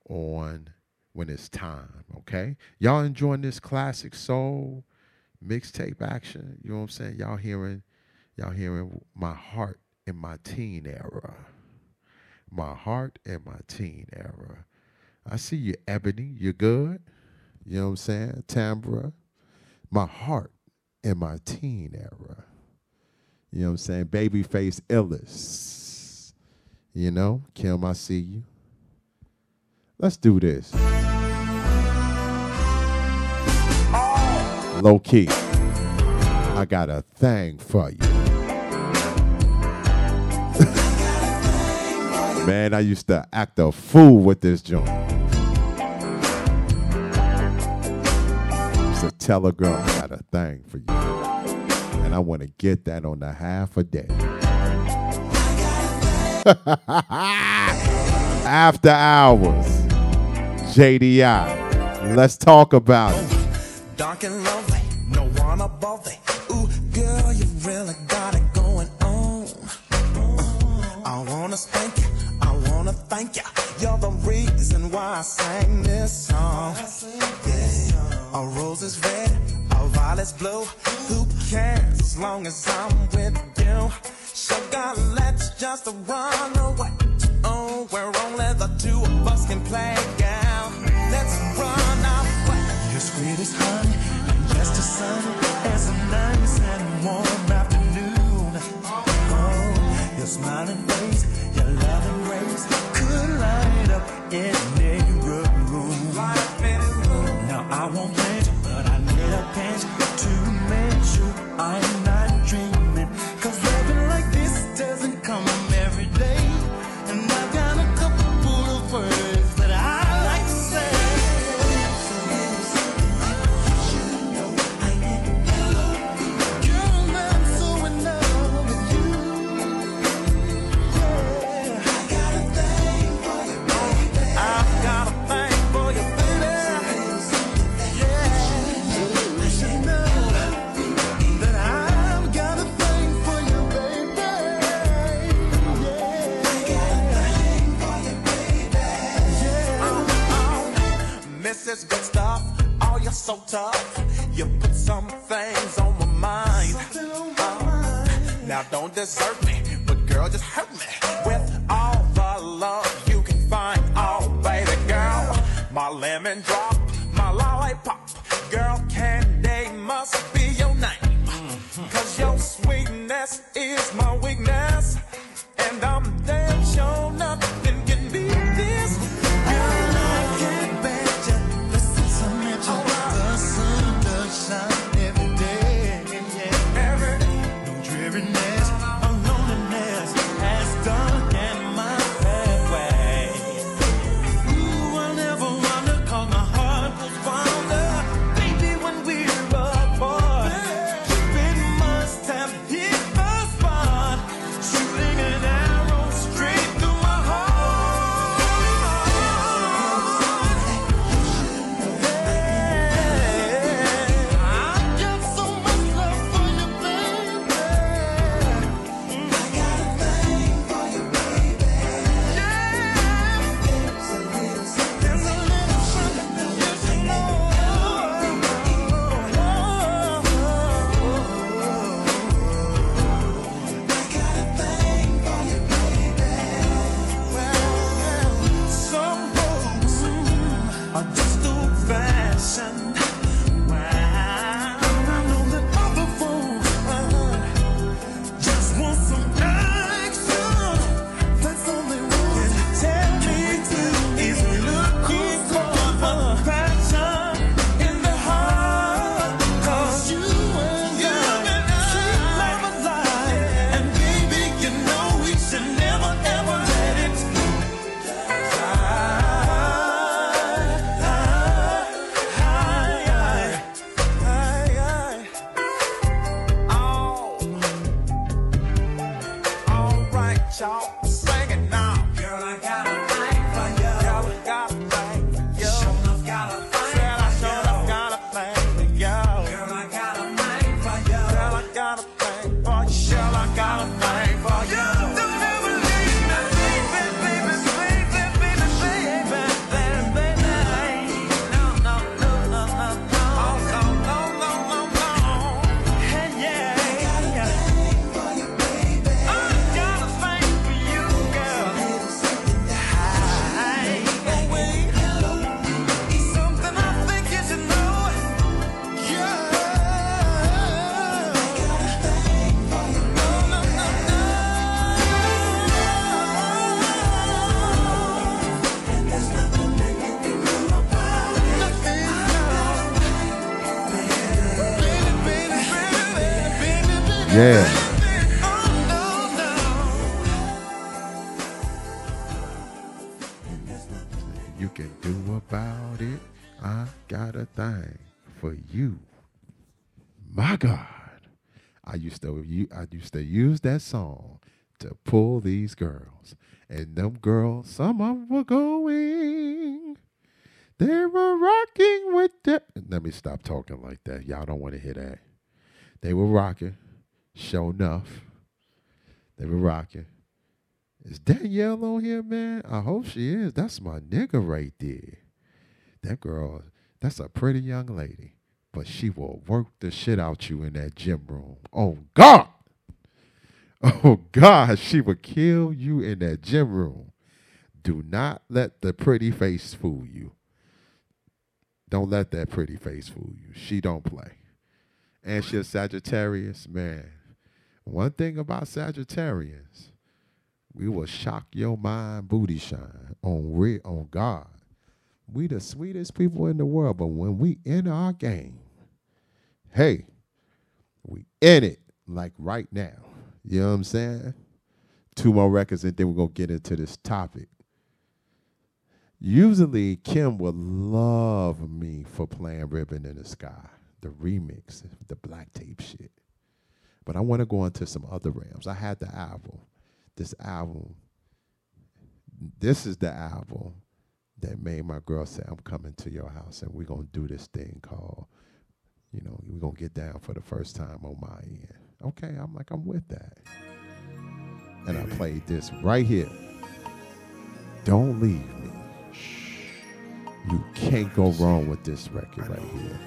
on when it's time. Okay, y'all enjoying this classic soul mixtape action? You know what I'm saying? Y'all hearing, y'all hearing my heart in my teen era. My heart in my teen era. I see you, Ebony. You good? You know what I'm saying? Tambra. My heart in my teen era. You know what I'm saying? Babyface Ellis. You know, Kim, I see you. Let's do this. Low key. I got a thing for you. (laughs) Man, I used to act a fool with this joint. Tell a girl, I got a thing for you. And I want to get that on the half a day. (laughs) After hours. JDI. Let's talk about it. Dark and lonely, no one above it. Ooh, girl, you really got it going on. I wanna spank you, I wanna thank you. You're the reason why I sang this song. A rose is red, a violet's blue. Who cares as long as I'm with you? Sugar, let's just run away. Oh, where only the two of us can play, gal. Let's run away. You're sweet as honey, and just as sunny as a nice and warm afternoon. Oh, your smiling face, your loving rays could light up any I won't let you, but I need a pinch to make sure I'm so tough. You put some things on my mind. Uh, now don't desert me, but girl, just hurt me used to use that song to pull these girls. And them girls, some of them were going. They were rocking with the Let me stop talking like that. Y'all don't want to hear that. They were rocking. Sure enough. They were rocking. Is Danielle on here, man? I hope she is. That's my nigga right there. That girl, that's a pretty young lady. But she will work the shit out you in that gym room. Oh God. Oh God, she will kill you in that gym room. Do not let the pretty face fool you. Don't let that pretty face fool you. She don't play. And she's Sagittarius, man. One thing about Sagittarians, we will shock your mind booty shine on re- on God. We the sweetest people in the world, but when we in our game, hey, we in it like right now. You know what I'm saying? Two more records and then we're gonna get into this topic. Usually Kim would love me for playing Ribbon in the Sky, the remix, the black tape shit. But I want to go into some other realms. I had the album. This album, this is the album that made my girl say, I'm coming to your house and we're gonna do this thing called, you know, we're gonna get down for the first time on my end. Okay, I'm like, I'm with that. And I played this right here. Don't leave me. You can't go wrong with this record right here.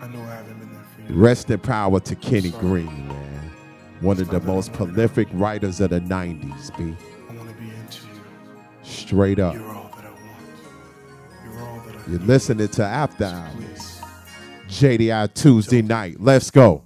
I know I haven't been there for you. Rest in power to Kenny Greene, man. One of the most prolific writers of the 90s, B. I want to be into you. Straight up. You're all that I want. You're all that I You're need. listening to After Hours. JDI Tuesday night. Let's go.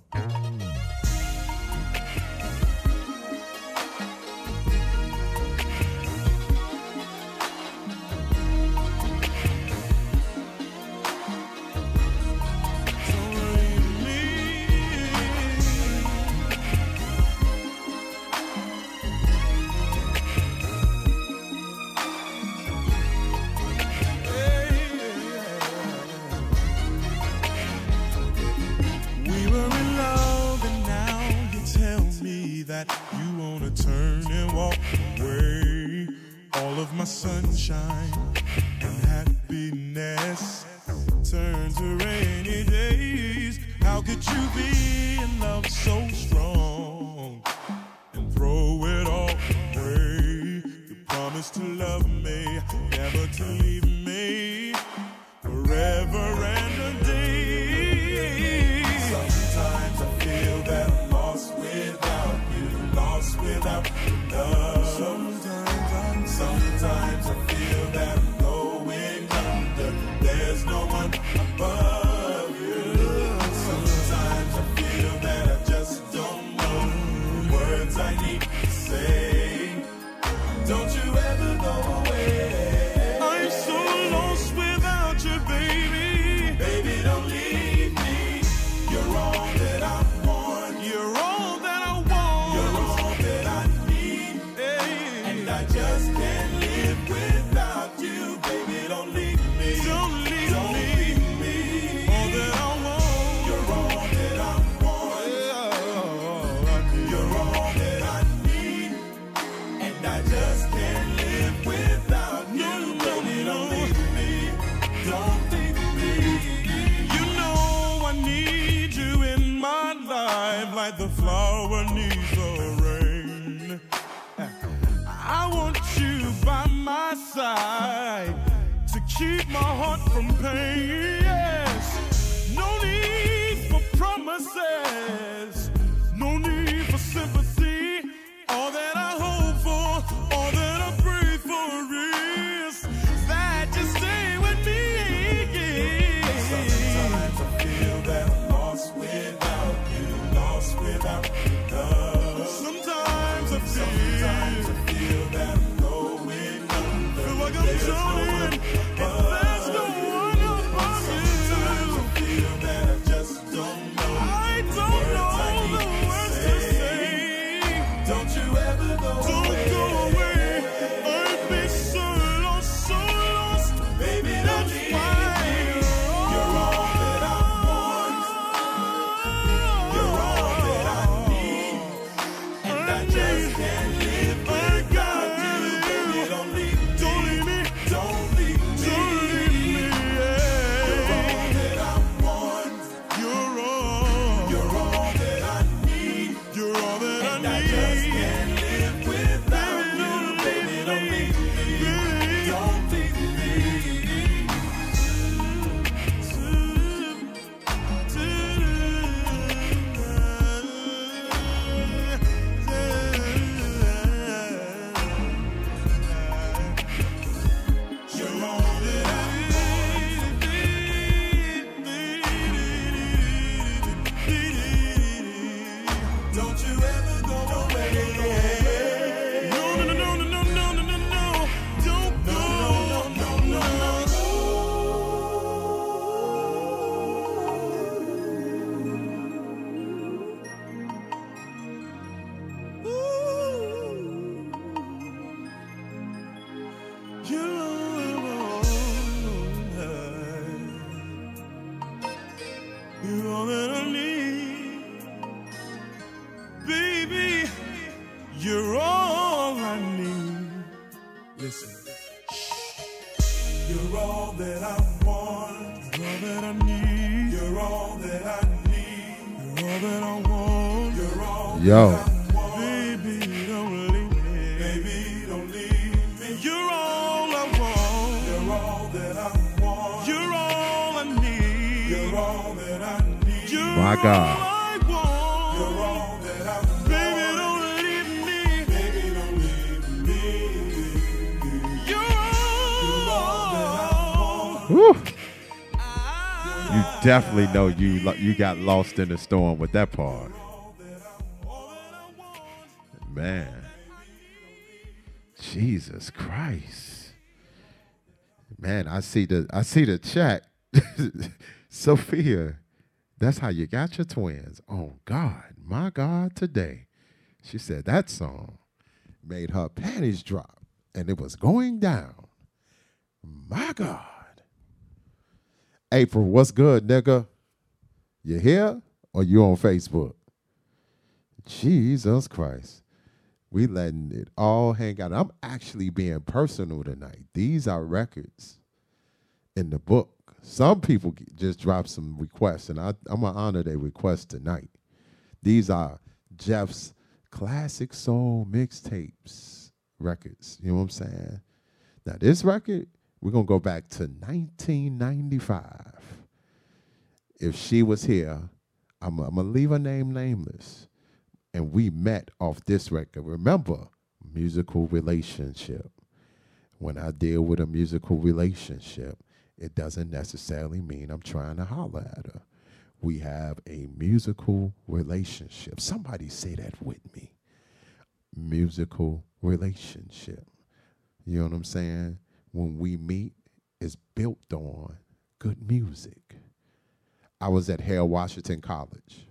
Know you you got lost in the storm with that part. Man. Jesus Christ. Man, I see the I see the chat. (laughs) Sophia, that's how you got your twins. Oh God, my God, today. She said that song made her panties drop and it was going down. My God. April, what's good, nigga? You here or you on Facebook? Jesus Christ. We letting it all hang out. I'm actually being personal tonight. These are records in the book. Some people just drop some requests, and I, I'm gonna honor their requests tonight. These are Jeff's classic soul mixtapes records. You know what I'm saying? Now this record, we're gonna go back to 1995. If she was here, I'm, I'm gonna leave her name nameless. And we met off this record. Remember, musical relationship. When I deal with a musical relationship, it doesn't necessarily mean I'm trying to holler at her. We have a musical relationship. Somebody say that with me. Musical relationship. You know what I'm saying? When we meet, it's built on good music. I was at Harold Washington College.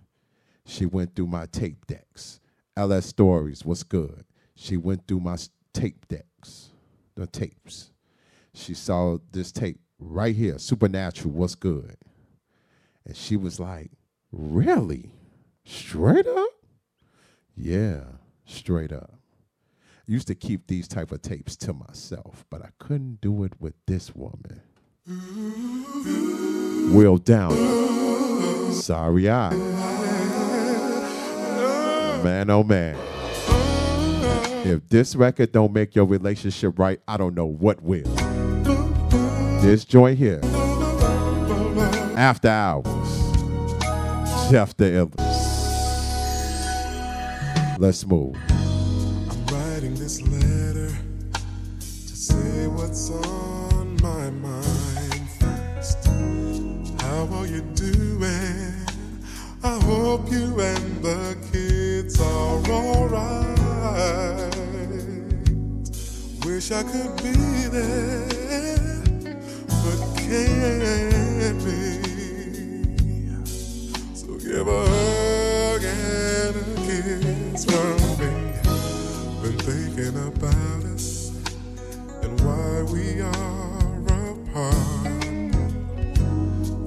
She went through my tape decks. LS Stories was good. She went through my tape decks, the tapes. She saw this tape right here, Supernatural was good. And she was like, Really? Straight up? Yeah, straight up. I Used to keep these type of tapes to myself, but I couldn't do it with this woman. Will Down. Sorry, I. Man, oh man. If this record don't make your relationship right, I don't know what will. This joint here. After hours. Jeff the Illest. Let's move. Hope you and the kids are alright. Wish I could be there, but can't be. So give a hug and a kiss from me. Been thinking about us and why we are apart.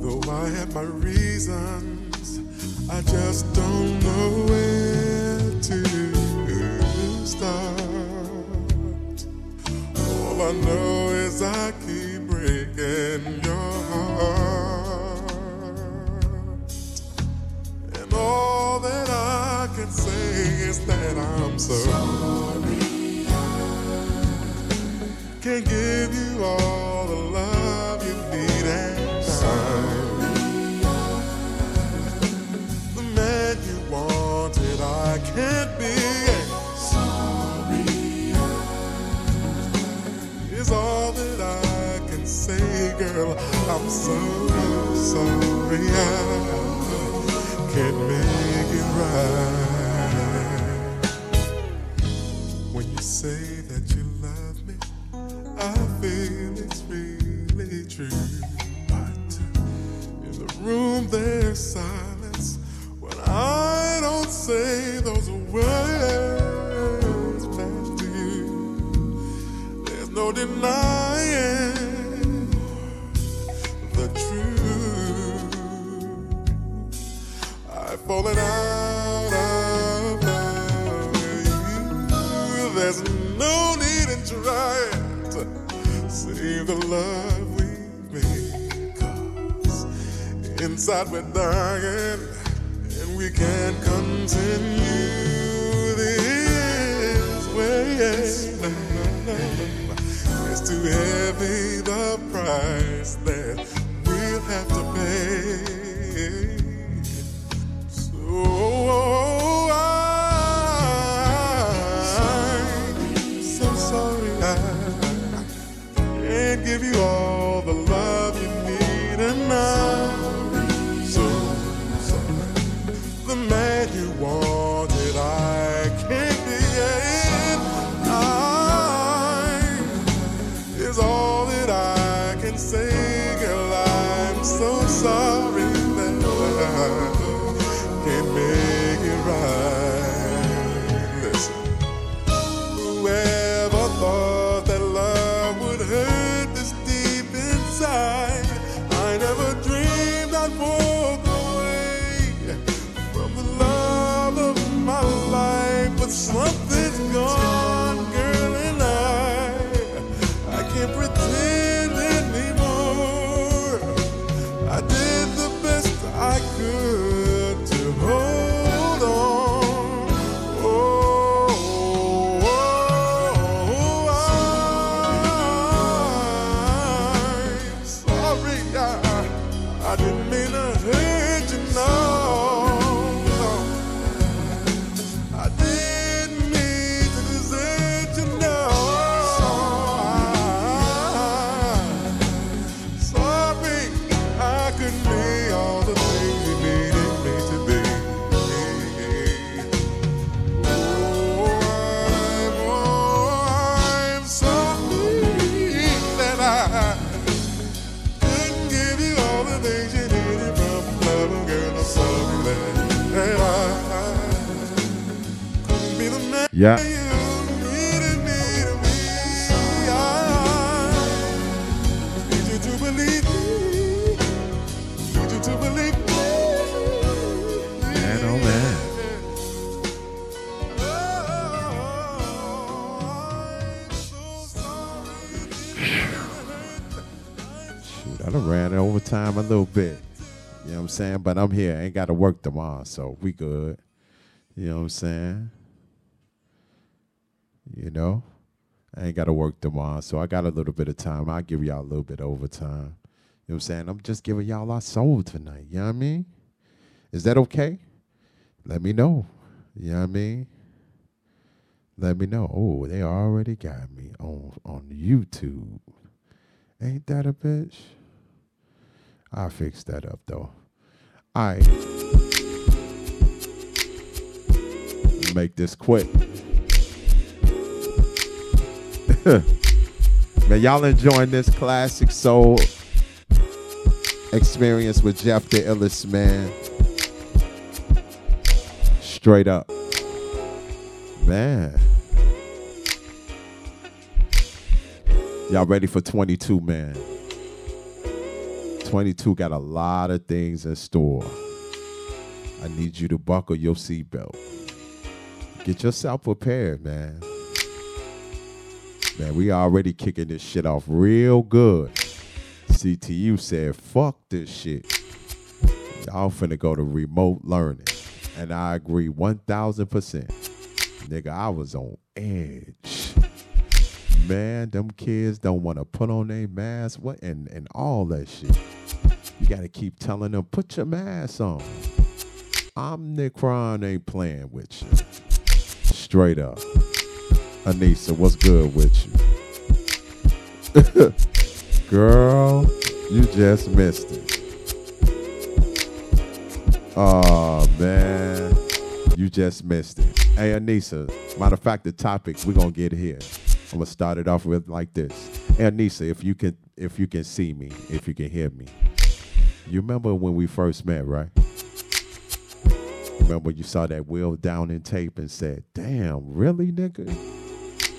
Though I have my reasons, I just don't know where to start. All I know is I keep breaking your heart. And all that I can say is that I'm so sorry. Can't give you all can't be sorry is all that I can say, girl. I'm so sorry I can't make it right. When you say that you love me, I feel it's really true. But in the room there's silence when I don't say denying the truth. I've fallen out of love with you. There's no need to try it. save the love we made. Inside we're dying and we can't continue this way. Too heavy the price that we'll have to Oh, over time a little bit. You know what I'm saying? But I'm here. ain't got to work tomorrow, so we good. You know what I'm saying? You know? I ain't got to work tomorrow, so I got a little bit of time. I'll give y'all a little bit of overtime. You know what I'm saying? I'm just giving y'all our soul tonight. You know what I mean? Is that okay? Let me know. You know what I mean? Let me know. Oh, they already got me on on YouTube. Ain't that a bitch? I'll fix that up though. Right. Make this quick. (laughs) Man, y'all enjoying this classic soul experience with Jeff the Illest man. Straight up. Man. Y'all ready for 22, man? 22 got a lot of things in store. I need you to buckle your seatbelt. Get yourself prepared, man. Man, we already kicking this shit off real good. CTU said, fuck this shit. Y'all finna go to remote learning. And I agree 1000%. Nigga, I was on edge. Man, them kids don't want to put on their mask what and, and all that shit. You gotta keep telling them, put your mask on. Omicron ain't playing with you. Straight up. Anissa, what's good with you? (laughs) Girl, you just missed it. Oh man, you just missed it. Hey Anissa, matter of fact, the topic we're gonna get here. I'm gonna start it off with like this. Hey Anissa, if you can if you can see me, if you can hear me. You remember when we first met, right? Remember you saw that Will Downing tape and said, damn, really, nigga?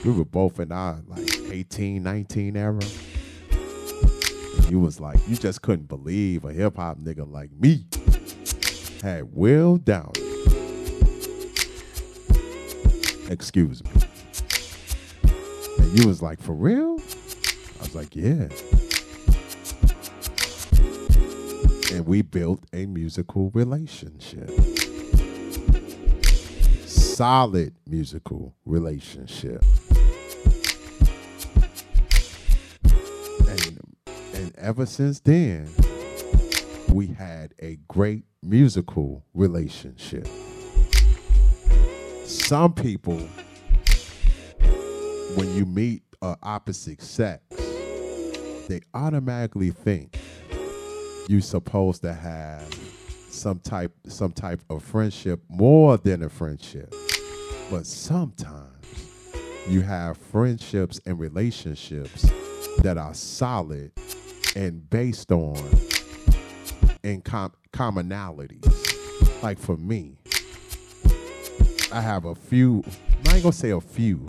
We were both in our like 18, 19 era. And you was like, you just couldn't believe a hip hop nigga like me had Will Downing. Excuse me. And you was like, for real? I was like, yeah. And we built a musical relationship. Solid musical relationship. Ever since then, we had a great musical relationship. Some people, when you meet a opposite sex, they automatically think you're supposed to have some type some type of friendship more than a friendship. But sometimes you have friendships and relationships that are solid and based on and com- commonalities. Like for me, I have a few, I ain't gonna say a few.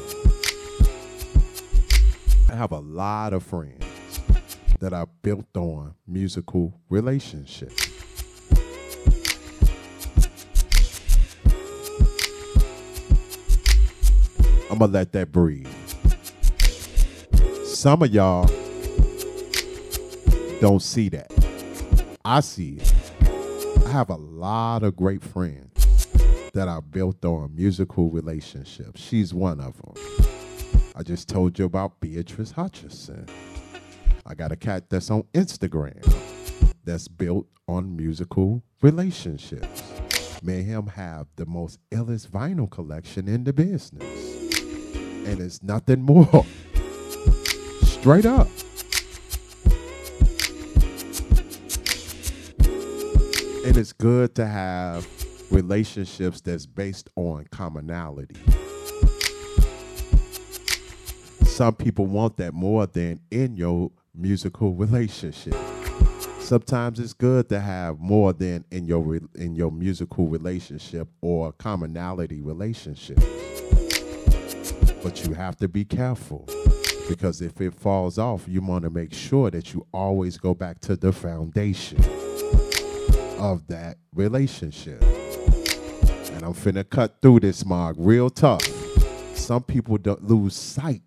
I have a lot of friends that are built on musical relationships. I'm gonna let that breathe. Some of y'all don't see that. I see it. I have a lot of great friends that are built on musical relationships. She's one of them. I just told you about Beatrice Hutchison. I got a cat that's on Instagram that's built on musical relationships. Me and him have the most illest vinyl collection in the business. And it's nothing more. Straight up. And it's good to have relationships that's based on commonality. Some people want that more than in your musical relationship. Sometimes it's good to have more than in your in your musical relationship or commonality relationship. But you have to be careful because if it falls off, you want to make sure that you always go back to the foundation of that relationship. And I'm finna cut through this mog real tough. Some people don't lose sight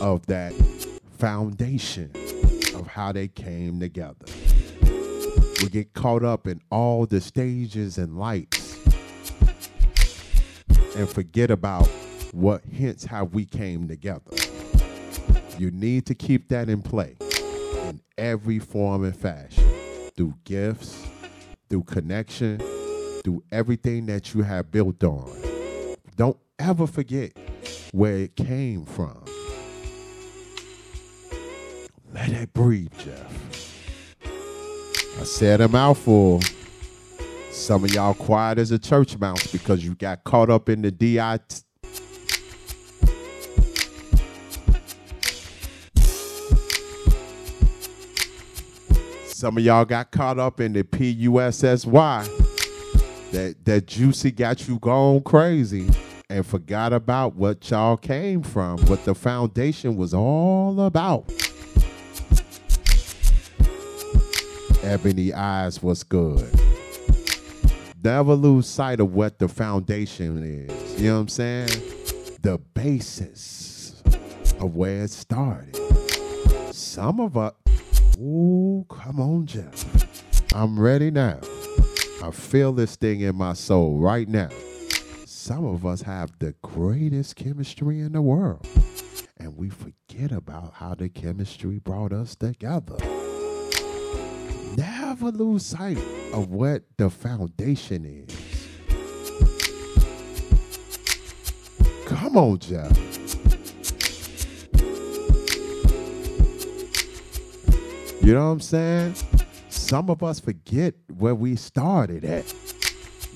of that foundation of how they came together. We get caught up in all the stages and lights and forget about what hints how we came together. You need to keep that in play every form and fashion through gifts, through connection, through everything that you have built on. Don't ever forget where it came from. Let it breathe, Jeff. I said a mouthful. Some of y'all quiet as a church mouse because you got caught up in the DI. Some of y'all got caught up in the PUSSY. That that juicy got you going crazy and forgot about what y'all came from, what the foundation was all about. Ebony Eyes was good. Never lose sight of what the foundation is. You know what I'm saying? The basis of where it started. Some of us, ooh, come on, Jeff. I'm ready now. I feel this thing in my soul right now. Some of us have the greatest chemistry in the world, and we forget about how the chemistry brought us together never lose sight of what the foundation is. Come on, Jeff. You know what I'm saying? Some of us forget where we started at.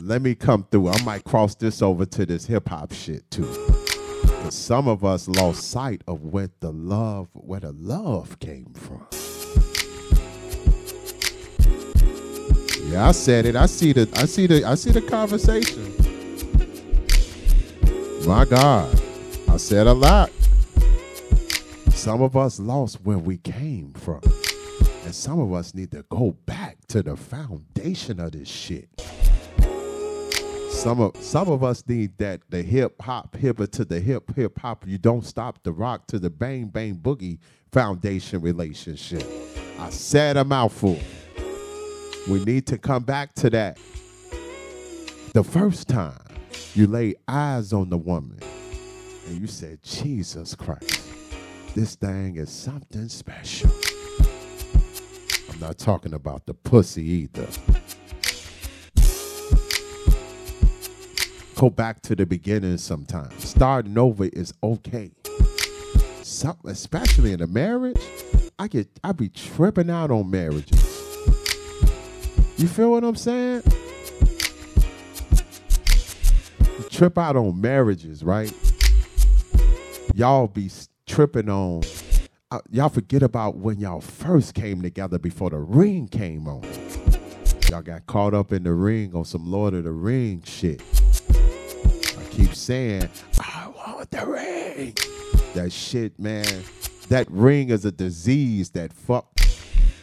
Let me come through. I might cross this over to this hip hop shit too. 'Cause some of us lost sight of where the love, where the love came from. Yeah, I said it. I see the I see the I see the conversation. My God. I said a lot. Some of us lost where we came from. And some of us need to go back to the foundation of this shit. Some of some of us need that the hip hop hipper uh, to the hip hip hop. You don't stop the rock to the bang bang boogie foundation relationship. I said a mouthful. We need to come back to that. The first time you lay eyes on the woman and you said, Jesus Christ, this thing is something special. Not talking about the pussy either. Go back to the beginning sometimes. Starting over is okay. Some, especially in a marriage, I get I be tripping out on marriages. You feel what I'm saying? Trip out on marriages, right? Y'all be tripping on. Uh, y'all forget about when y'all first came together before the ring came on. Y'all got caught up in the ring on some Lord of the Ring shit. I keep saying, I want the ring. That shit, man. That ring is a disease that fuck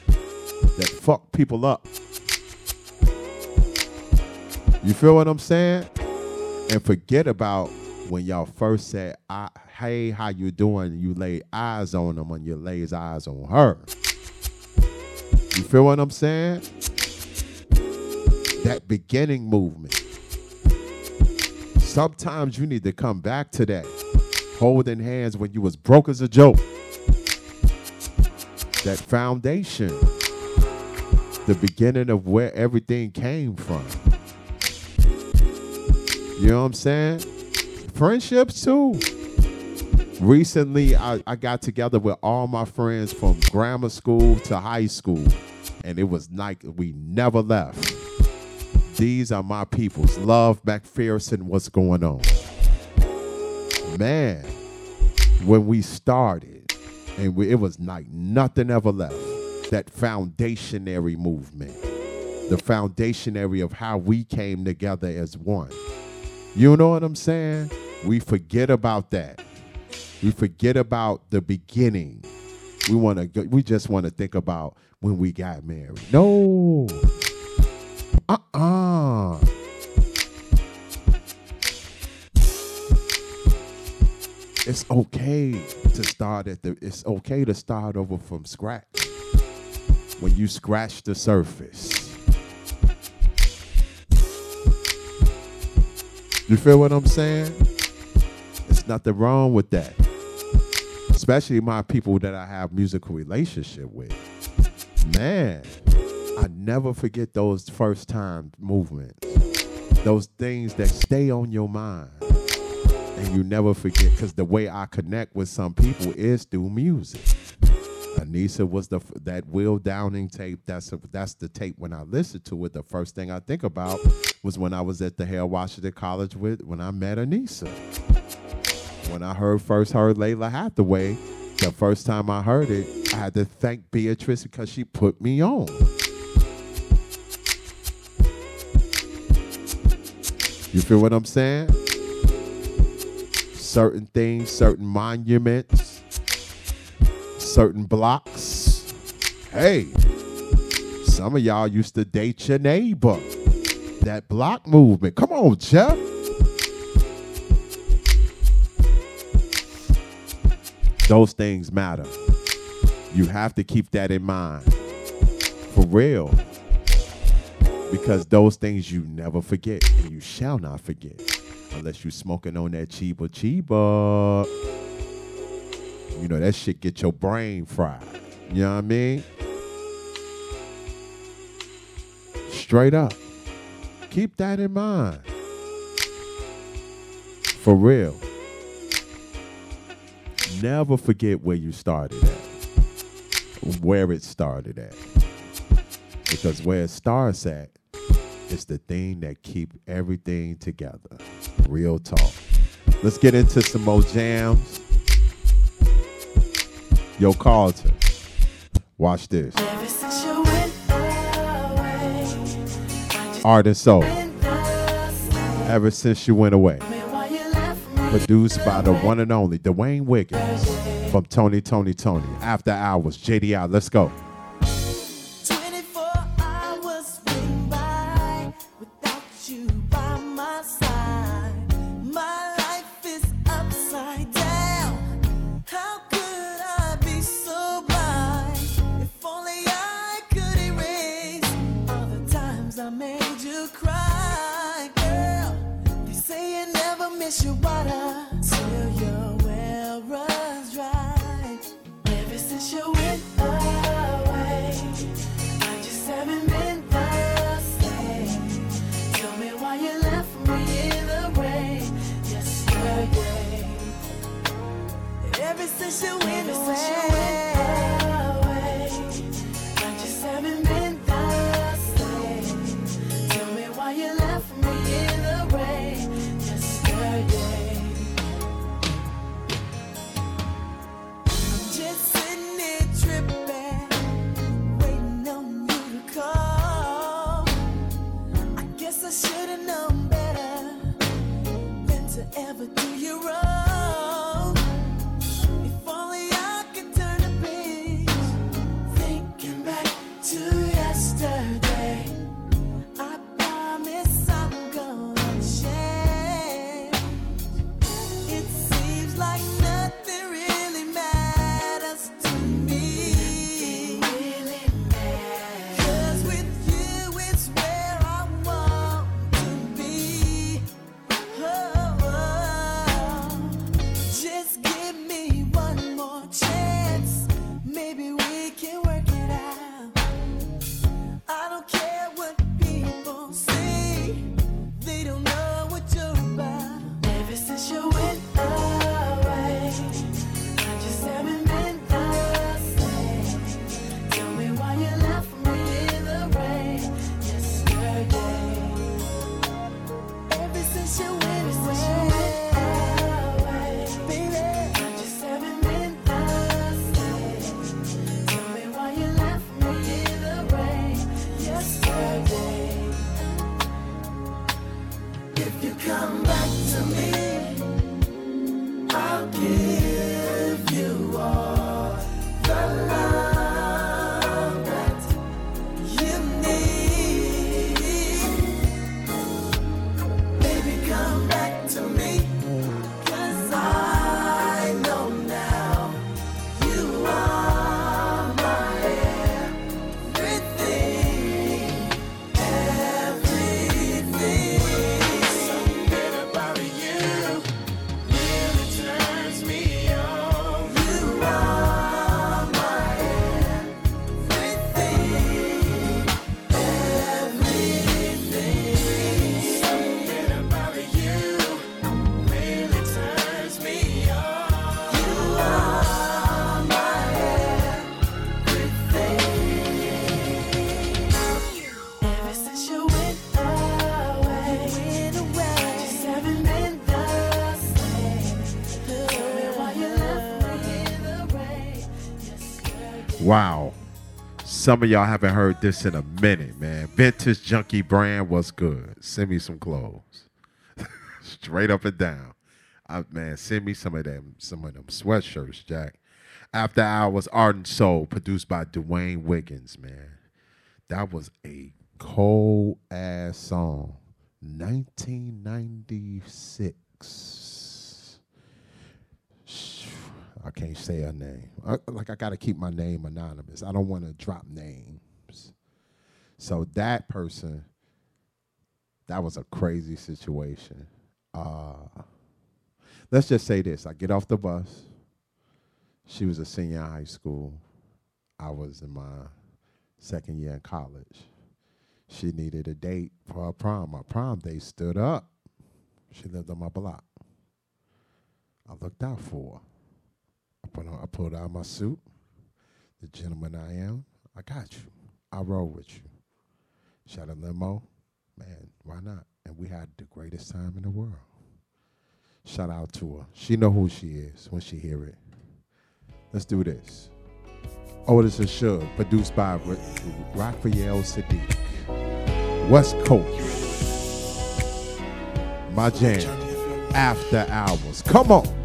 that fuck people up. You feel what I'm saying? And forget about when y'all first said, I, "Hey, how you doing?" You lay eyes on them when you lays eyes on her. You feel what I'm saying? That beginning movement. Sometimes you need to come back to that. Holding hands when you was broke as a joke. That foundation. The beginning of where everything came from. You know what I'm saying? Friendships too. Recently, I, I got together with all my friends from grammar school to high school, and it was like we never left. These are my peoples. Love McPherson, what's going on? Man, when we started, and we, it was like nothing ever left. That foundationary movement, the foundationary of how we came together as one. You know what I'm saying? We forget about that. We forget about the beginning. We want to. We just want to think about when we got married. No. Uh-uh. It's okay to start at the. It's okay to start over from scratch. When you scratch the surface. You feel what I'm saying? There's nothing wrong with that. Especially my people that I have musical relationship with. Man, I never forget those first time movements. Those things that stay on your mind. And you never forget because the way I connect with some people is through music. Anissa was the that Will Downing tape. That's a, that's the tape. When I listened to it, the first thing I think about was when I was at the Harold Washington College with when I met Anissa. When I heard first heard Lalah Hathaway, the first time I heard it, I had to thank Beatrice because she put me on. You feel what I'm saying? Certain things, certain monuments, certain blocks. Hey, some of y'all used to date your neighbor. That block movement. Come on, Jeff. Those things matter. You have to keep that in mind. For real. Because those things you never forget and you shall not forget. Unless you smoking on that Chiba Chiba. You know, that shit get your brain fried. You know what I mean? Straight up. Keep that in mind. For real. Never forget where you started at. Where it started at. Because where it starts at is the thing that keep everything together. Real talk. Let's get into some more jams. Yo, Carlton. Watch this. Art and Soul. Ever since you went away. Produced by the one and only Dwayne Wiggins from Tony Toni Toné. After hours. JDI. Let's go. Ever since you Some of y'all haven't heard this in a minute, man. Vintage Junkie Brand was good. Send me some clothes. (laughs) Straight up and down. I, man, send me some of them, some of them sweatshirts, Jack. After Hours Art and Soul, produced by Dwayne Wiggins, man. That was a cold ass song. 1996. Sh- I can't say her name. I, like I got to keep my name anonymous. I don't want to drop names. So that person, that was a crazy situation. Uh, let's just say this: I get off the bus. She was a senior in high school. I was in my second year in college. She needed a date for her prom. My prom date stood up. She lived on my block. I looked out for her. I put on, I pulled out my suit. The gentleman I am, I got you. I roll with you. Shot a limo, man. Why not? And we had the greatest time in the world. Shout out to her. She know who she is when she hear it. Let's do this. Oh, Otis and Shug, produced by Ra- Raphael Saadiq. West Coast. My jam. After hours. Come on.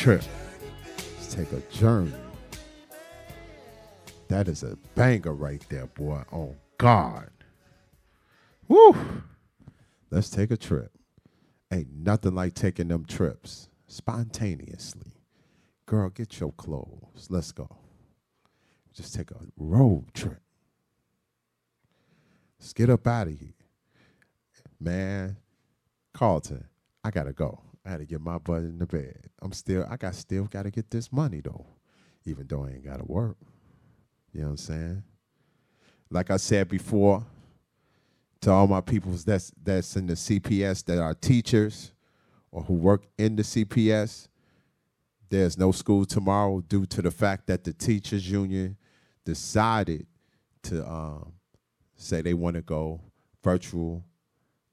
trip. Let's take a journey. That is a banger right there, boy. Oh God. Woo! Let's take a trip. Ain't nothing like taking them trips spontaneously. Girl, get your clothes. Let's go. Just take a road trip. Let's get up out of here. Man, Carlton, I gotta go. I had to get my butt in the bed. I'm still I got still gotta get this money though, even though I ain't gotta work. You know what I'm saying? Like I said before, to all my peoples that's that's in the CPS that are teachers or who work in the CPS, there's no school tomorrow due to the fact that the teachers union decided to um, say they want to go virtual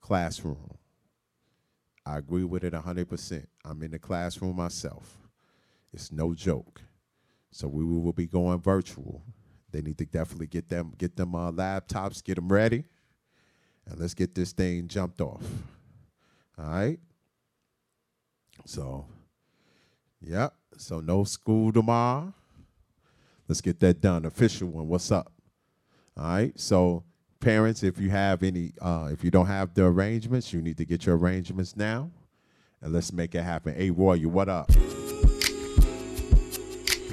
classroom. I agree with it 100%. I'm in the classroom myself. It's no joke. So we will be going virtual. They need to definitely get them get them uh, laptops, get them ready, and let's get this thing jumped off. All right. So, yep. So no school tomorrow. Let's get that done. Official one. What's up? All right. So parents, if you have any, uh, if you don't have the arrangements, you need to get your arrangements now, and let's make it happen. Hey, Roy, you what up?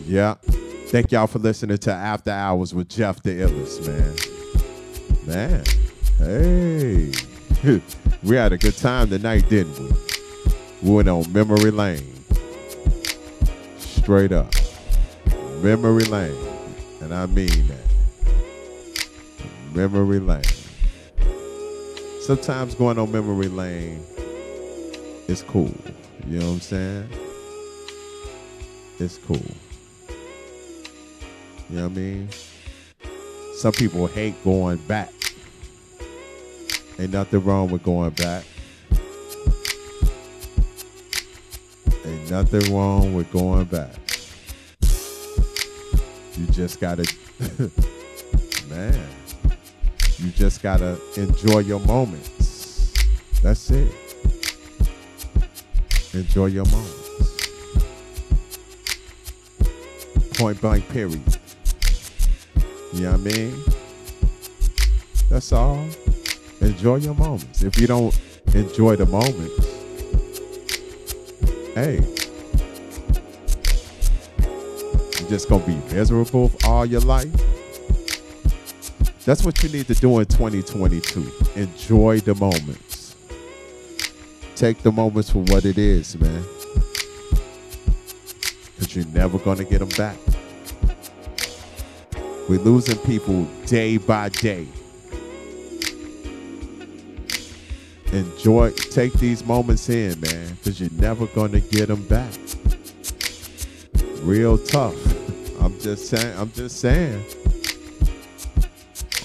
Yeah. Thank y'all for listening to After Hours with Jeff the Illest, man. Man, hey, (laughs) we had a good time tonight, didn't we? We went on memory lane, straight up, memory lane, and I mean that. Memory lane. Sometimes going on memory lane is cool. You know what I'm saying? It's cool. You know what I mean? Some people hate going back. Ain't nothing wrong with going back. Ain't nothing wrong with going back. You just gotta, (laughs) man, you just gotta enjoy your moments. That's it. Enjoy your moments. Point blank, period. You know what I mean? That's all. Enjoy your moments. If you don't enjoy the moments, hey, you're just gonna be miserable all your life. That's what you need to do in 2022. Enjoy the moments. Take the moments for what it is, man. Because you're never gonna get them back. We're losing people day by day. Enjoy, take these moments in, man, because you're never going to get them back. Real tough. (laughs) I'm just saying, I'm just saying.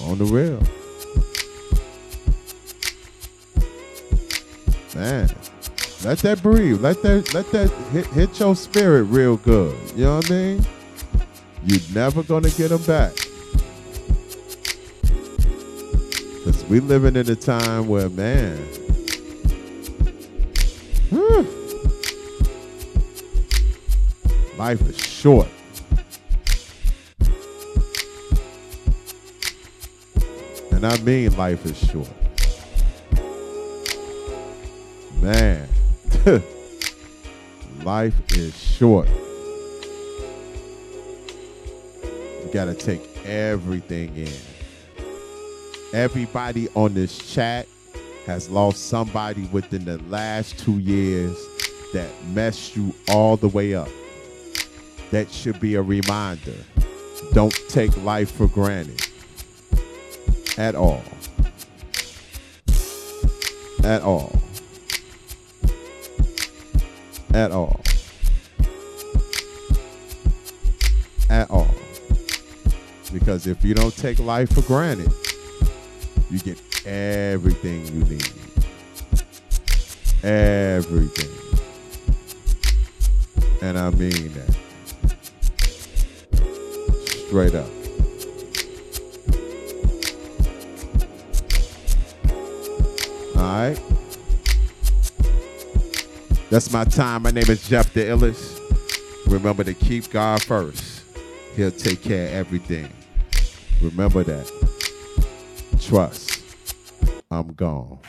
On the real. Man, let that breathe. Let that let that hit, hit your spirit real good. You know what I mean? You're never gonna get them back. Cause we living in a time where, man, life is short. And I mean life is short. Man, (laughs) life is short. You got to take everything in. Everybody on this chat has lost somebody within the last two years that messed you all the way up. That should be a reminder. Don't take life for granted at all. At all. At all. At all. Because if you don't take life for granted, you get everything you need. Everything. And I mean that. Straight up. All right. That's my time. My name is Jeff the Illest. Remember to keep God first. He'll take care of everything. Remember that. Trust. I'm gone.